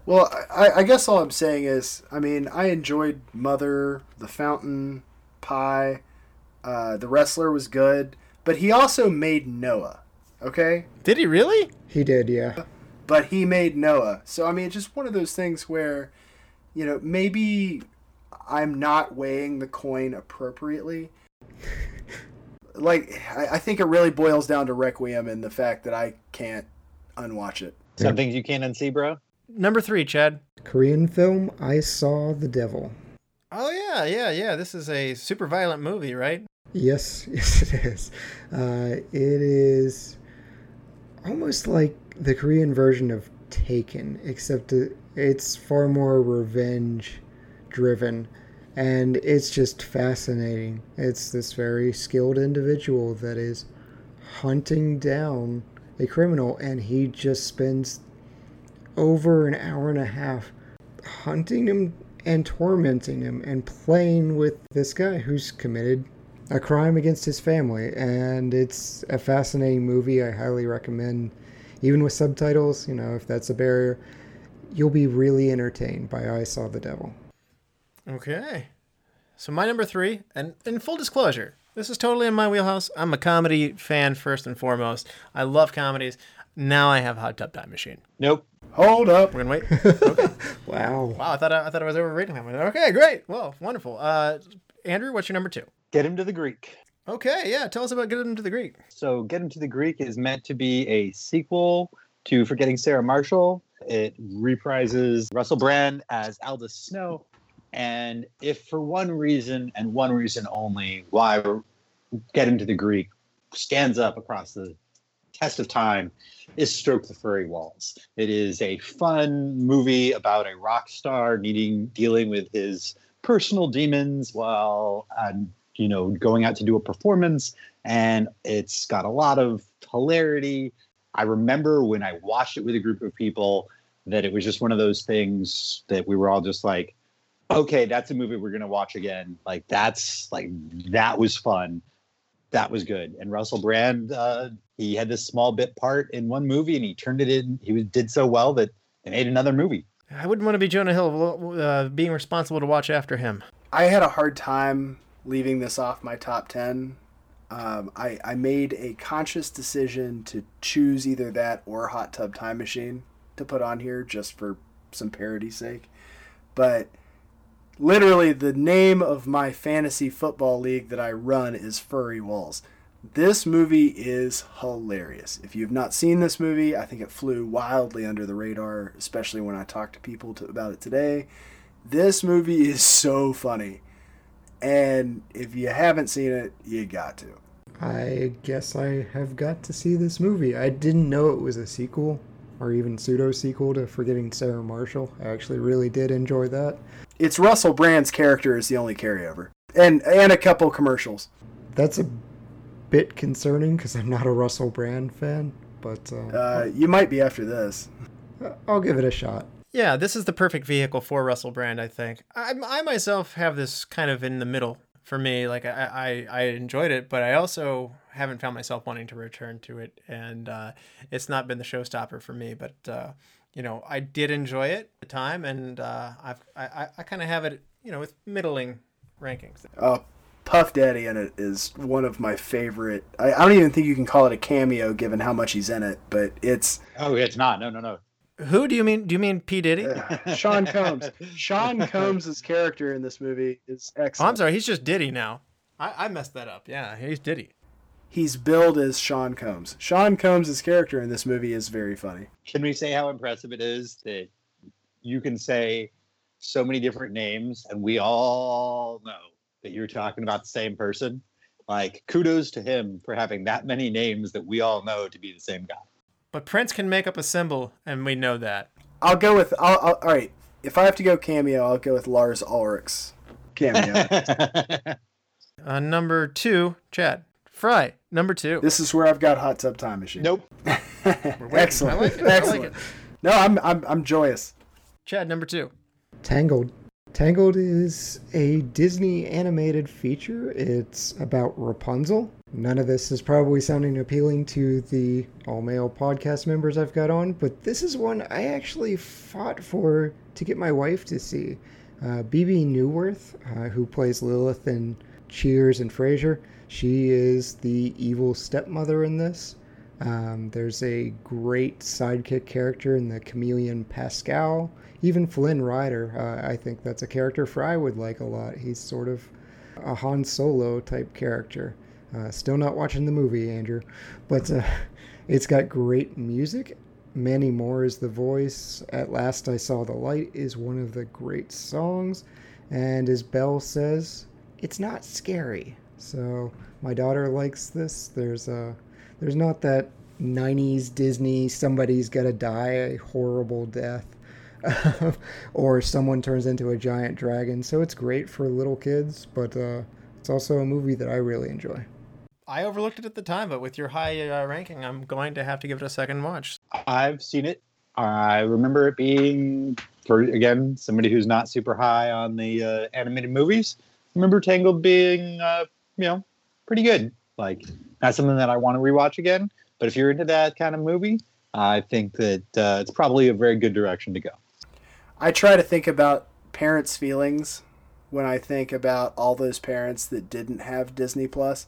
Well, I, I guess all I'm saying is, I mean, I enjoyed Mother, The Fountain, Pi. Uh, the Wrestler was good, but he also made Noah. Okay, Did he really? He did, yeah. but he made Noah. So I mean, it's just one of those things where, you know, maybe I'm not weighing the coin appropriately. Like, I, I think it really boils down to Requiem and the fact that I can't unwatch it. Some things you can't unsee, bro. Number three, Chad. Korean film, I Saw the Devil. Oh yeah, yeah, yeah. This is a super violent movie, right? Yes, yes, it is. Uh, it is almost like the Korean version of Taken, except it's far more revenge driven. And it's just fascinating. It's this very skilled individual that is hunting down a criminal, and he just spends over an hour and a half hunting him and tormenting him and playing with this guy who's committed a crime against his family. And it's a fascinating movie. I highly recommend, even with subtitles, you know, if that's a barrier, you'll be really entertained by I Saw the Devil. Okay. So my number three, and in full disclosure, this is totally in my wheelhouse. I'm a comedy fan first and foremost. I love comedies. Now I have Hot Tub Time Machine. Nope. Hold up. We're gonna wait. Wow. Wow, I thought I, I thought I was overrating that one. Okay, great. Well, wonderful. Uh, Andrew, what's your number two? Get him to the Greek. Okay, yeah. Tell us about Get Him to the Greek. So, Get Him to the Greek is meant to be a sequel to Forgetting Sarah Marshall. It reprises Russell Brand as Aldous Snow. And if for one reason and one reason only why Get Him to the Greek stands up across the test of time is Stroke the Furry Walls. It is a fun movie about a rock star needing dealing with his personal demons while um, you know going out to do a performance and it's got a lot of hilarity. I remember when I watched it with a group of people that it was just one of those things that we were all just like, okay, that's a movie we're gonna watch again. Like that's like that was fun. That was good. And Russell Brand, uh, he had this small bit part in one movie, and he turned it in. He was, did so well that they made another movie. I wouldn't want to be Jonah Hill uh, being responsible to watch after him. I had a hard time leaving this off my top 10. Um, I, I made a conscious decision to choose either that or Hot Tub Time Machine to put on here just for some parody's sake. But literally, the name of my fantasy football league that I run is Furry Walls. This movie is hilarious. If you've not seen this movie, I think it flew wildly under the radar, especially when I talked to people to, about it today. This movie is so funny. And if you haven't seen it, you got to. I guess I have got to see this movie. I didn't know it was a sequel or even pseudo sequel to Forgetting Sarah Marshall. I actually really did enjoy that. It's Russell Brand's character is the only carryover. And and a couple commercials. That's a bit concerning because I'm not a Russell Brand fan, but uh, Uh, you might be after this. I'll give it a shot. Yeah, this is the perfect vehicle for Russell Brand, I think. I, I myself have this kind of in the middle for me. Like, I, I, I enjoyed it, but I also haven't found myself wanting to return to it. And uh, it's not been the showstopper for me. But, uh, you know, I did enjoy it at the time, and uh, I've, I, I, I kind of have it, you know, with middling rankings. Uh, Puff Daddy in it is one of my favorite. I, I don't even think you can call it a cameo given how much he's in it, but it's Oh, it's not. No, no, no. Who do you mean? Do you mean P. Diddy? Sean Combs. Sean Combs' character in this movie is Oh, excellent. I'm sorry. He's just Diddy now. I, I messed that up. Yeah, he's Diddy. He's billed as Sean Combs. Sean Combs' character in this movie is very funny. Can we say how impressive it is that you can say so many different names and we all know that you're talking about the same person? Like, kudos to him for having that many names that we all know to be the same guy. But Prince can make up a symbol, and we know that. I'll go with. I'll, I'll, all right. If I have to go cameo, I'll go with Lars Ulrich's cameo. Uh, number two, Chad. Fry, number two. this is where I've got Hot Tub Time Machine. nope. Excellent. I like it. I like Excellent. it. No, I'm, I'm I'm joyous. Chad, number two. Tangled. Tangled is a Disney animated feature. It's about Rapunzel. None of this is probably sounding appealing to the all male podcast members I've got on, but this is one I actually fought for to get my wife to see. Uh, Bebe Neuwirth, uh, who plays Lilith in Cheers and Frasier, she is the evil stepmother in this. Um, there's a great sidekick character in the chameleon Pascal. Even Flynn Rider, uh, I think that's a character Fry would like a lot. He's sort of a Han Solo type character. Uh, still not watching the movie, Andrew, but uh, it's got great music. Mandy Moore is the voice. At Last I Saw the Light is one of the great songs. And as Belle says, it's not scary. So my daughter likes this. There's a there's not that 90s Disney somebody's got to die a horrible death or someone turns into a giant dragon. So it's great for little kids, but uh, it's also a movie that I really enjoy. I overlooked it at the time, but with your high uh, ranking, I'm going to have to give it a second watch. I've seen it. I remember it being, for again, somebody who's not super high on the uh, animated movies. I remember Tangled being, uh, you know, pretty good. Like, not something that I want to rewatch again. But if you're into that kind of movie, I think that uh, it's probably a very good direction to go. I try to think about parents' feelings when I think about all those parents that didn't have Disney Plus.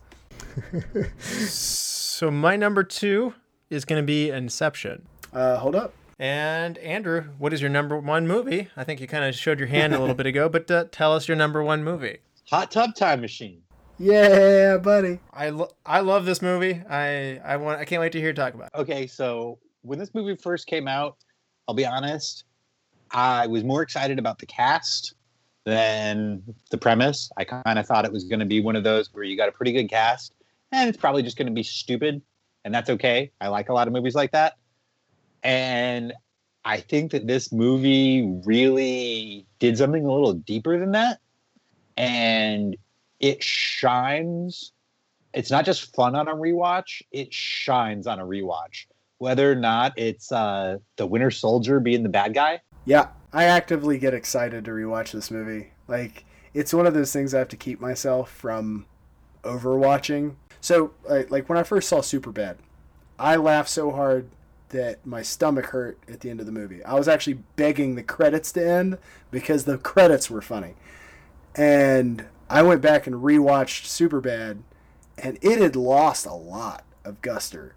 So my number two is going to be Inception. Uh, hold up. And Andrew, what is your number one movie? I think you kind of showed your hand a little bit ago, but uh, tell us your number one movie. Hot Tub Time Machine. Yeah, buddy. I, lo- I love this movie. I I want I can't wait to hear you talk about. It. Okay, so when this movie first came out, I'll be honest, I was more excited about the cast than the premise. I kind of thought it was going to be one of those where you got a pretty good cast and it's probably just going to be stupid, and that's okay. I like a lot of movies like that. And I think that this movie really did something a little deeper than that. And it shines. It's not just fun on a rewatch, it shines on a rewatch. Whether or not it's uh, the Winter Soldier being the bad guy. Yeah, I actively get excited to rewatch this movie. Like, it's one of those things I have to keep myself from overwatching. So, like, when I first saw Superbad, I laughed so hard that my stomach hurt at the end of the movie. I was actually begging the credits to end because the credits were funny. And I went back and rewatched Superbad, and it had lost a lot of guster.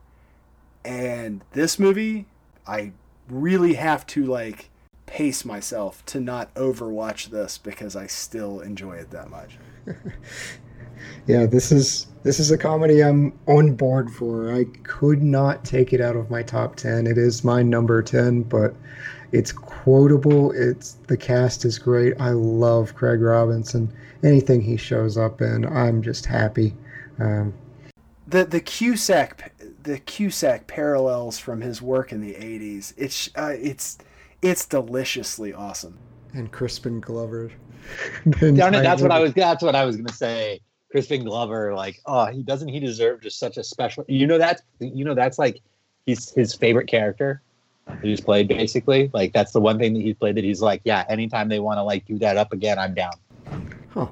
And this movie, I really have to like pace myself to not overwatch this because I still enjoy it that much. yeah, this is this is a comedy I'm on board for. I could not take it out of my top 10. It is my number 10, but it's quotable. It's the cast is great. I love Craig Robinson. Anything he shows up in, I'm just happy. Um, the the Cusack the Cusack parallels from his work in the 80s. It's uh, it's it's deliciously awesome. And Crispin Glover. Darn it, that's what I was that's what I was going to say. Crispin Glover, like, oh, he doesn't he deserve just such a special. You know that's you know that's like he's his favorite character that he's played basically. Like that's the one thing that he's played that he's like, yeah, anytime they want to like do that up again, I'm down. Huh.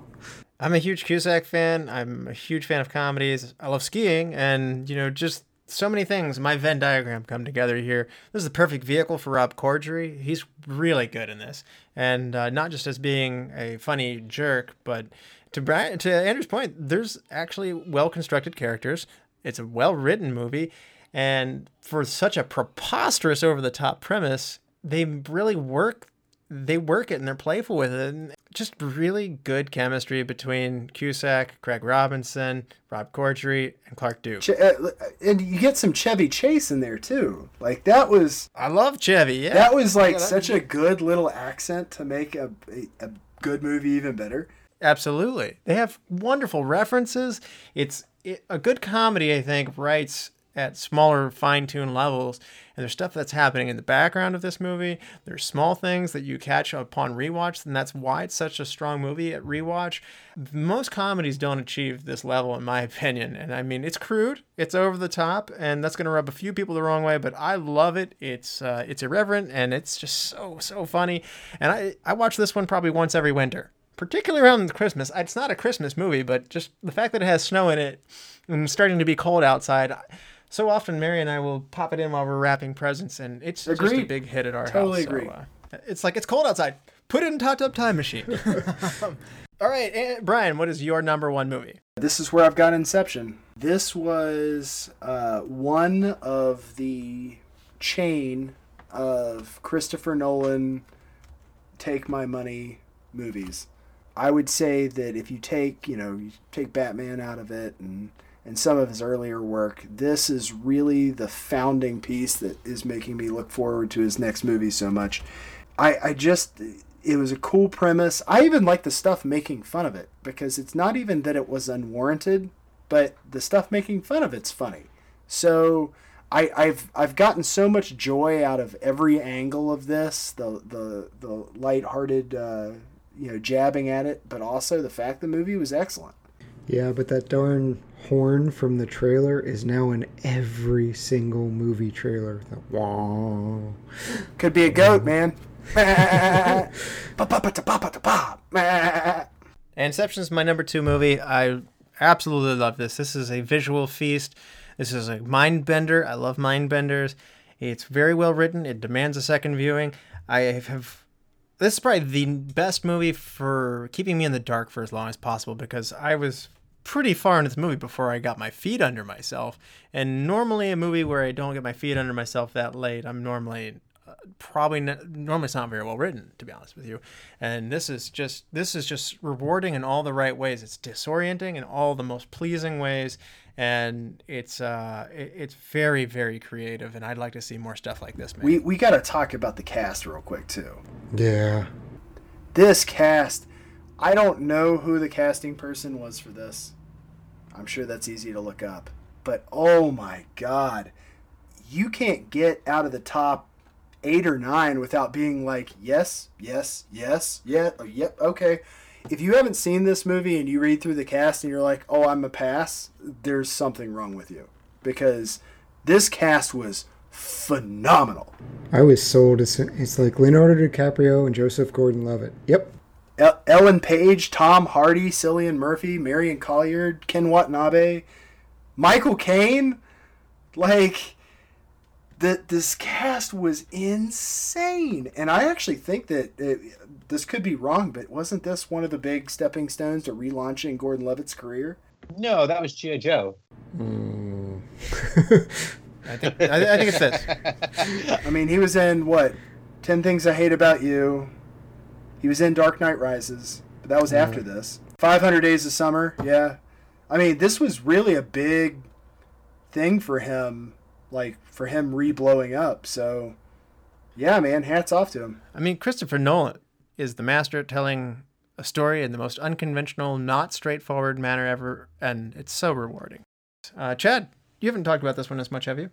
I'm a huge Cusack fan. I'm a huge fan of comedies. I love skiing, and you know, just so many things. My Venn diagram come together here. This is the perfect vehicle for Rob Corddry. He's really good in this, and uh, not just as being a funny jerk, but to Brian, to Andrew's point, there's actually well constructed characters. It's a well written movie, and for such a preposterous over the top premise, they really work. They work it and they're playful with it. And just really good chemistry between Cusack, Craig Robinson, Rob Corddry, and Clark Duke. Che- uh, and you get some Chevy Chase in there too. Like that was. I love Chevy. Yeah, that was like Yeah, that- such a good little accent to make a, a, a good movie even better. Absolutely. They have wonderful references. It's it, a good comedy, I think, writes at smaller fine-tuned levels and there's stuff that's happening in the background of this movie there's small things that you catch upon rewatch and that's why it's such a strong movie at rewatch most comedies don't achieve this level in my opinion and i mean it's crude it's over the top and that's going to rub a few people the wrong way but i love it it's uh, it's irreverent and it's just so so funny and i i watch this one probably once every winter particularly around Christmas. It's not a Christmas movie, but just the fact that it has snow in it and starting to be cold outside. So often, Mary and I will pop it in while we're wrapping presents, and it's just a big hit at our Totally house. agree. So, uh, it's like it's cold outside. Put it in Top Up Time Machine. All right, Brian, what is your number one movie? This is where I've got Inception. This was uh, one of the chain of Christopher Nolan take my money movies. I would say that if you take, you know, you take Batman out of it and and some of his earlier work, this is really the founding piece that is making me look forward to his next movie so much. I, I just it was a cool premise. I even like the stuff making fun of it because it's not even that it was unwarranted, but the stuff making fun of it's funny. So I, I've I've gotten so much joy out of every angle of this, the the the lighthearted uh, you know jabbing at it, but also the fact the movie was excellent. Yeah, but that darn horn from the trailer is now in every single movie trailer. The wow. Could be a goat, man. Inception is my number two movie. I absolutely love this. This is a visual feast. This is a mind bender. I love mind benders. It's very well written. It demands a second viewing. I have. This is probably the best movie for keeping me in the dark for as long as possible because I was pretty far in this movie before I got my feet under myself. And normally, a movie where I don't get my feet under myself that late, I'm normally uh, probably n- normally it's not very well written to be honest with you and this is just this is just rewarding in all the right ways it's disorienting in all the most pleasing ways and it's uh it, it's very very creative and i'd like to see more stuff like this man We we got to talk about the cast real quick too. Yeah. This cast, I don't know who the casting person was for this. I'm sure that's easy to look up. But oh my god, you can't get out of the top eight or nine without being like, yes, yes, yes, yeah, oh, yep, okay. If you haven't seen this movie and you read through the cast and you're like, oh, I'm a pass, there's something wrong with you. Because this cast was phenomenal. I was sold. It's, it's like Leonardo DiCaprio and Joseph Gordon-Levitt. Yep. El- Ellen Page, Tom Hardy, Cillian Murphy, Marion Cotillard, Ken Watanabe, Michael Caine. Like, the, this cast was insane. And I actually think that it, this could be wrong, but wasn't this one of the big stepping stones to relaunching Gordon Levitt's career? No, that was G.I. Joe. Mm. I, think, I, I think it's this I mean, he was in what? 10 Things I Hate About You. He was in Dark Knight Rises, but that was after this. 500 Days of Summer, yeah. I mean, this was really a big thing for him, like for him re blowing up. So, yeah, man, hats off to him. i mean christopher nolan is the master at telling a story in the most unconventional not straightforward manner ever and it's so rewarding uh, chad you haven't talked about this one as much have you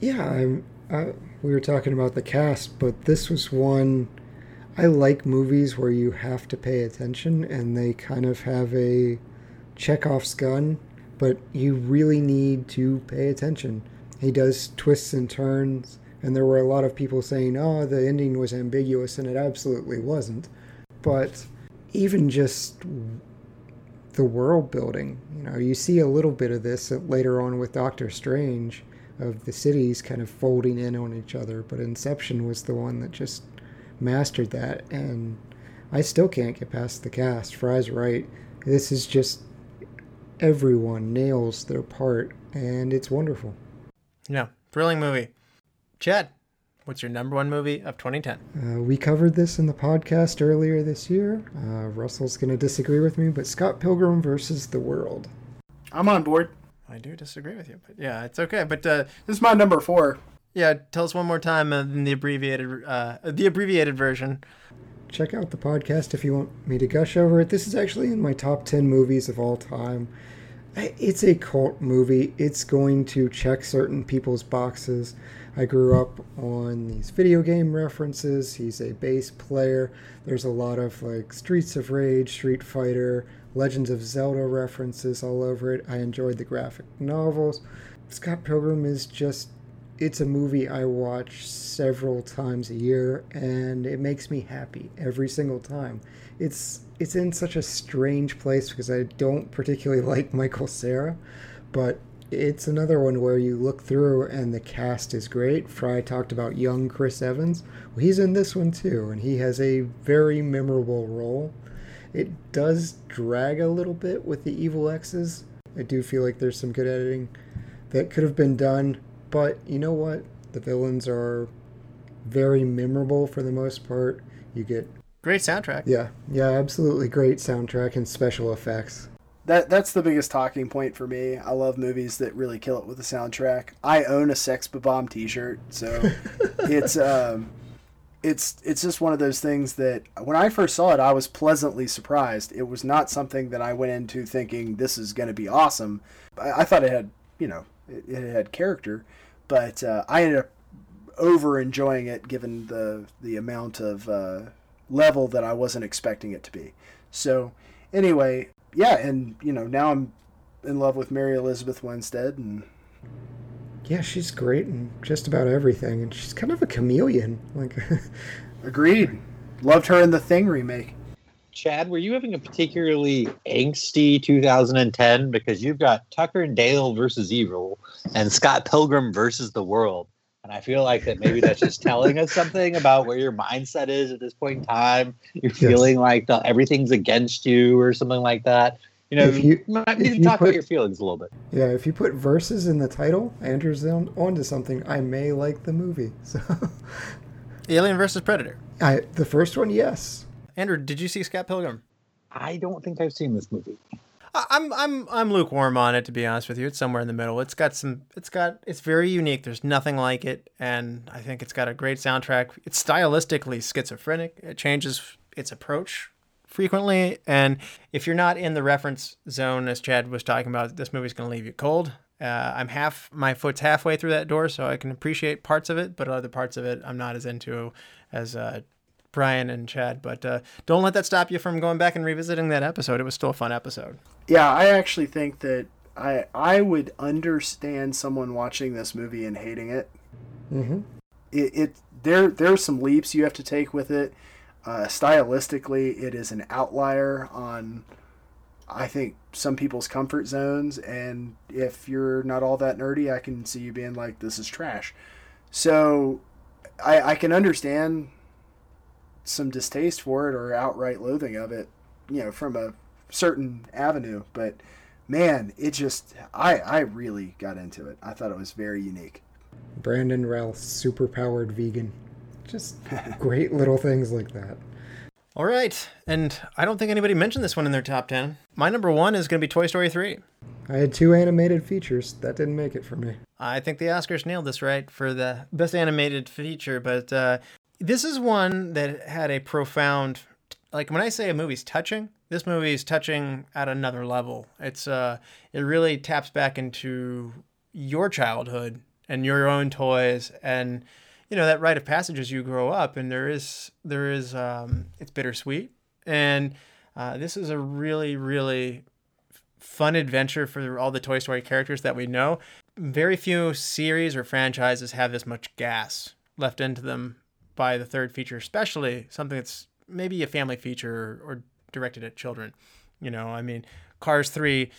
Yeah, I'm, uh, we were talking about the cast, but this was one. I like movies where you have to pay attention and they kind of have a Chekhov's gun, but you really need to pay attention. He does twists and turns, and there were a lot of people saying, oh, the ending was ambiguous, and it absolutely wasn't. But even just the world building, you know, you see a little bit of this later on with Doctor Strange of the cities kind of folding in on each other, but Inception was the one that just mastered that, and I still can't get past the cast. Fry's right. This is just everyone nails their part, and it's wonderful. yeah thrilling movie chad what's your number one movie of 2010 Uh, we covered this in the podcast earlier this year. Uh, Russell's going to disagree with me, but Scott Pilgrim versus the World. I'm on board. I do disagree with you, but yeah, it's okay. But uh, This is my number four. Yeah, tell us one more time uh, in the abbreviated uh, the abbreviated version. Check out the podcast if you want me to gush over it. This is actually in my top 10 movies of all time. It's a cult movie. It's going to check certain people's boxes. I grew up on these video game references. He's a bass player. There's a lot of like Streets of Rage, Street Fighter, Legends of Zelda references all over it. I enjoyed the graphic novels. Scott Pilgrim is just it's a movie I watch several times a year and it makes me happy every single time. It's it's in such a strange place because I don't particularly like Michael Cera, but it's another one where you look through and the cast is great. Fry talked about young Chris Evans. Well, he's in this one too, and he has a very memorable role. It does drag a little bit with the evil X's. I do feel like there's some good editing that could have been done, but you know what? The villains are very memorable for the most part. You get Great soundtrack. yeah, yeah, absolutely great soundtrack and special effects. That that's the biggest talking point for me. I love movies that really kill it with the soundtrack. I own a Sex Bomb T-shirt, so it's um, it's it's just one of those things that when I first saw it, I was pleasantly surprised. It was not something that I went into thinking this is going to be awesome. I, I thought it had you know it, it had character, but uh, I ended up over enjoying it given the the amount of uh, level that I wasn't expecting it to be. So anyway, yeah, and you know now I'm in love with Mary Elizabeth Winstead, and Yeah, she's great in just about everything, and she's kind of a chameleon. Like, agreed. Loved her in the Thing remake. Chad, were you having a particularly angsty 2010 because you've got Tucker and Dale versus Evil and Scott Pilgrim versus the World? And I feel like that maybe that's just telling us something about where your mindset is at this point in time. You're feeling like the, everything's against you or something like that. You know, If you- you might if need to talk put- about your feelings a little bit. yeah, if you put verses in the title, Andrew's on onto something. I may like the movie. So, Alien versus Predator. I the first one, yes. Andrew, did you see Scott Pilgrim? I don't think I've seen this movie. I'm I'm I'm lukewarm on it to be honest with you. It's somewhere in the middle. It's got some. It's got. It's very unique. There's nothing like it, and I think it's got a great soundtrack. It's stylistically schizophrenic. It changes its approach frequently, and if you're not in the reference zone, as Chad was talking about, this movie's going to leave you cold. Uh, I'm half my foot's halfway through that door, so I can appreciate parts of it, but other parts of it I'm not as into as uh, Brian and Chad. But uh, don't let that stop you from going back and revisiting that episode. It was still a fun episode. Yeah, I actually think that I I would understand someone watching this movie and hating it. Mm-hmm. It, it there are some leaps you have to take with it. Uh, stylistically, it is an outlier on I think some people's comfort zones, and if you're not all that nerdy, I can see you being like, "This is trash." So, I I can understand some distaste for it or outright loathing of it, you know, from a certain avenue. But man, it just I I really got into it. I thought it was very unique. Brandon Routh, superpowered vegan. Just great little things like that. All right, and I don't think anybody mentioned this one in their top ten. My number one is going to be Toy Story three. I had two animated features. That didn't make it for me. I think the Oscars nailed this right for the best animated feature, but uh, this is one that had a profound. Like when I say a movie's touching, this movie is touching at another level. It's uh, it really taps back into your childhood and your own toys and you know that rite of passage as you grow up and there is there is um, it's bittersweet and uh, this is a really really fun adventure for all the Toy Story characters that we know. Very few series or franchises have this much gas left into them by the third feature, especially something that's maybe a family feature or, or directed at children. You know, I mean, Cars 3,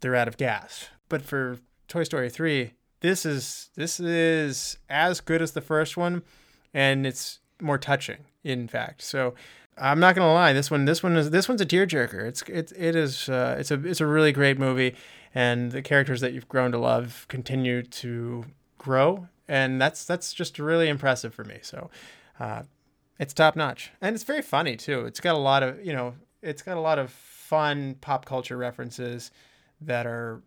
they're out of gas. But for Toy Story 3, this is this is as good as the first one and it's more touching in fact. So I'm not gonna lie. This one, this one is this one's a tearjerker. It's it it is uh, it's a it's a really great movie, and the characters that you've grown to love continue to grow, and that's that's just really impressive for me. So, uh, it's top notch, and it's very funny too. It's got a lot of you know, it's got a lot of fun pop culture references that are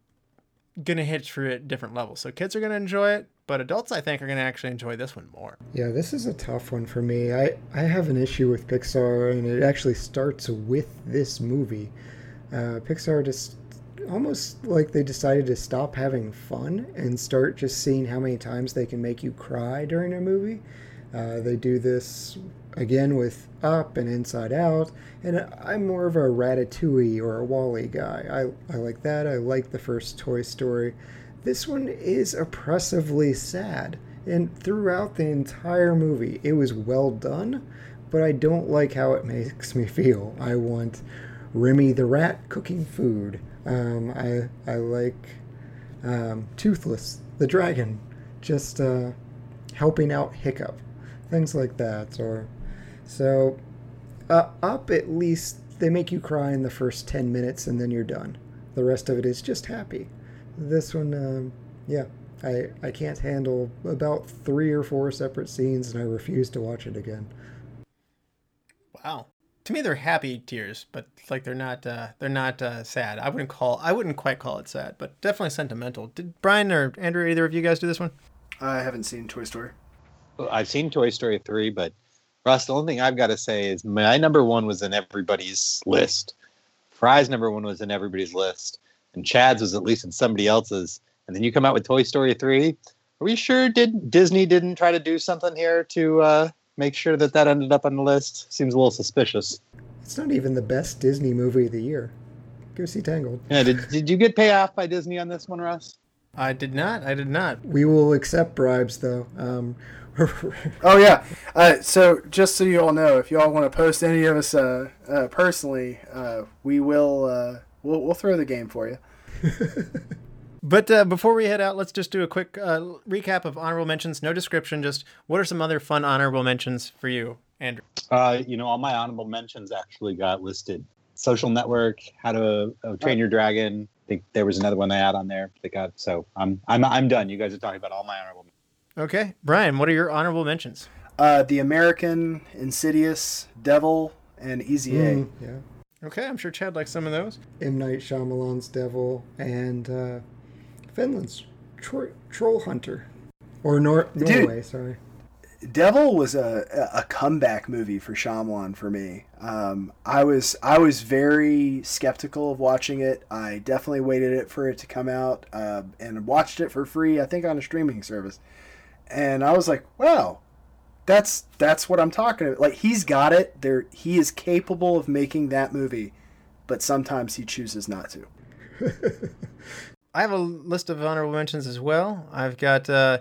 gonna hit through at different levels. So kids are gonna enjoy it, but adults I think are gonna actually enjoy this one more. Yeah, this is a tough one for me. I, I have an issue with Pixar, and it actually starts with this movie. Uh, Pixar just almost like they decided to stop having fun and start just seeing how many times they can make you cry during a movie. Uh, they do this again with Up and Inside Out, and I'm more of a Ratatouille or a WALL-E guy. I, I like that. I like the first Toy Story. This one is oppressively sad, and throughout the entire movie, it was well done, but I don't like how it makes me feel. I want Remy the rat cooking food. Um, I I like um, Toothless the dragon, just uh, helping out Hiccup, things like that. Or so uh, up at least they make you cry in the first ten minutes and then you're done. The rest of it is just happy. This one, um, yeah, I I can't handle about three or four separate scenes and I refuse to watch it again. Wow. To me, they're happy tears, but like they're not uh, they're not uh, sad. I wouldn't call I wouldn't quite call it sad, but definitely sentimental. Did Brian or Andrew either of you guys do this one? I haven't seen Toy Story. Well, I've seen Toy Story 3, but Russ, the only thing I've got to say is my number one was in everybody's list. Fry's number one was in everybody's list, and Chad's was at least in somebody else's. And then you come out with Toy Story 3. Are we sure did Disney didn't try to do something here to uh, make sure that that ended up on the list? Seems a little suspicious. It's not even the best Disney movie of the year. Go see Tangled. Yeah, did, did you get payoff by Disney on this one, Russ? I did not. I did not. We will accept bribes, though. Um, Oh yeah. Uh, so just so you all know, if you all want to post any of us uh, uh, personally, uh, we will uh, we'll we'll throw the game for you. But uh, before we head out, let's just do a quick uh, recap of honorable mentions. No description, just what are some other fun honorable mentions for you, Andrew? Uh, you know, all my honorable mentions actually got listed. Social Network, How to uh, Train Your Dragon. I think there was another one they had on there. They got so I'm I'm I'm done. You guys are talking about all my honorable. Mentions. Okay, Brian, what are your honorable mentions? Uh, the American, Insidious, Devil, and Easy A. mm, yeah. Okay, I'm sure Chad likes some of those. M. Night Shyamalan's Devil and uh, Finland's Tro- Troll Hunter. Or Nor- Dude. Norway, sorry. Devil was a, a comeback movie for Shyamalan for me. Um, I was I was very skeptical of watching it. I definitely waited it for it to come out uh, and watched it for free. I think on a streaming service, and I was like, wow, that's that's what I'm talking about. Like he's got it. There, he is capable of making that movie, but sometimes he chooses not to. I have a list of honorable mentions as well. I've got uh,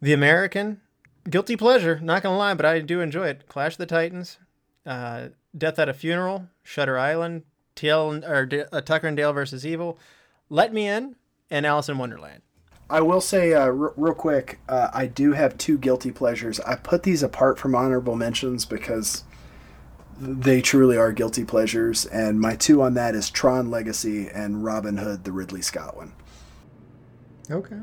The American, Guilty Pleasure, not gonna lie, but I do enjoy it. Clash of the Titans, uh, Death at a Funeral, Shutter Island, TL or D- uh, Tucker and Dale versus Evil, Let Me In, and Alice in Wonderland. I will say uh, r- real quick, uh, I do have two guilty pleasures. I put these apart from honorable mentions because they truly are guilty pleasures, and my two on that is Tron Legacy and Robin Hood, the Ridley Scott one. Okay.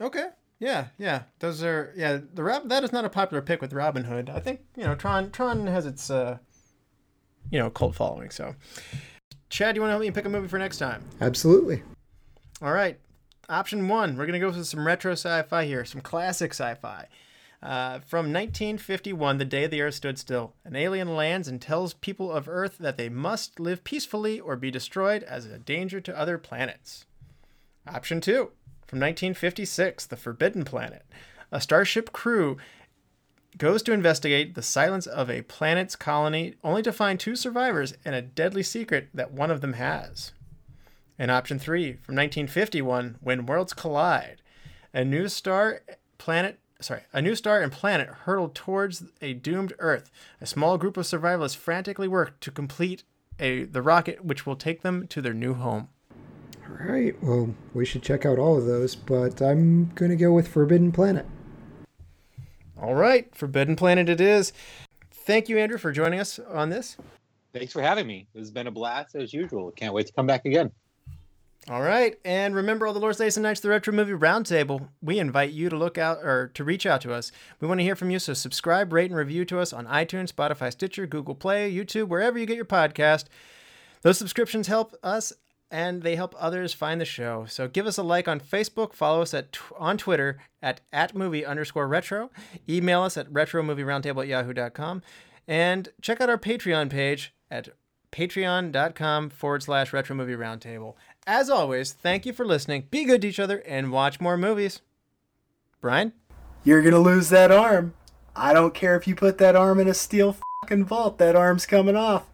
Okay. Yeah, yeah. Those are yeah. The Rob that is not a popular pick with Robin Hood. I think you know Tron. Tron has its uh, you know, cult following. So, Chad, you want to help me pick a movie for next time? Absolutely. All right. Option one, we're going to go with some retro sci fi here, some classic sci fi. Uh, from 1951, The Day the Earth Stood Still, an alien lands and tells people of Earth that they must live peacefully or be destroyed as a danger to other planets. Option two, from 1956, The Forbidden Planet. A starship crew goes to investigate the silence of a planet's colony only to find two survivors and a deadly secret that one of them has. And option three from 1951, When Worlds Collide, a new star planet. Sorry, a new star and planet hurtled towards a doomed Earth. A small group of survivalists frantically work to complete a the rocket which will take them to their new home. All right. Well, we should check out all of those, but I'm going to go with Forbidden Planet. All right, Forbidden Planet it is. Thank you, Andrew, for joining us on this. Thanks for having me. It has been a blast as usual. Can't wait to come back again. All right, and remember all the Lord's Days and Nights, the Retro Movie Roundtable. We invite you to look out or to reach out to us. We want to hear from you, so subscribe, rate, and review to us on iTunes, Spotify, Stitcher, Google Play, YouTube, wherever you get your podcast. Those subscriptions help us and they help others find the show. So give us a like on Facebook, follow us at on Twitter at, at movie underscore retro, email us at retromovieroundtable at yahoo.com, and check out our Patreon page at patreon.com forward slash retro movie roundtable. As always, thank you for listening. Be good to each other and watch more movies. Brian? You're gonna lose that arm. I don't care if you put that arm in a steel fucking vault. That arm's coming off.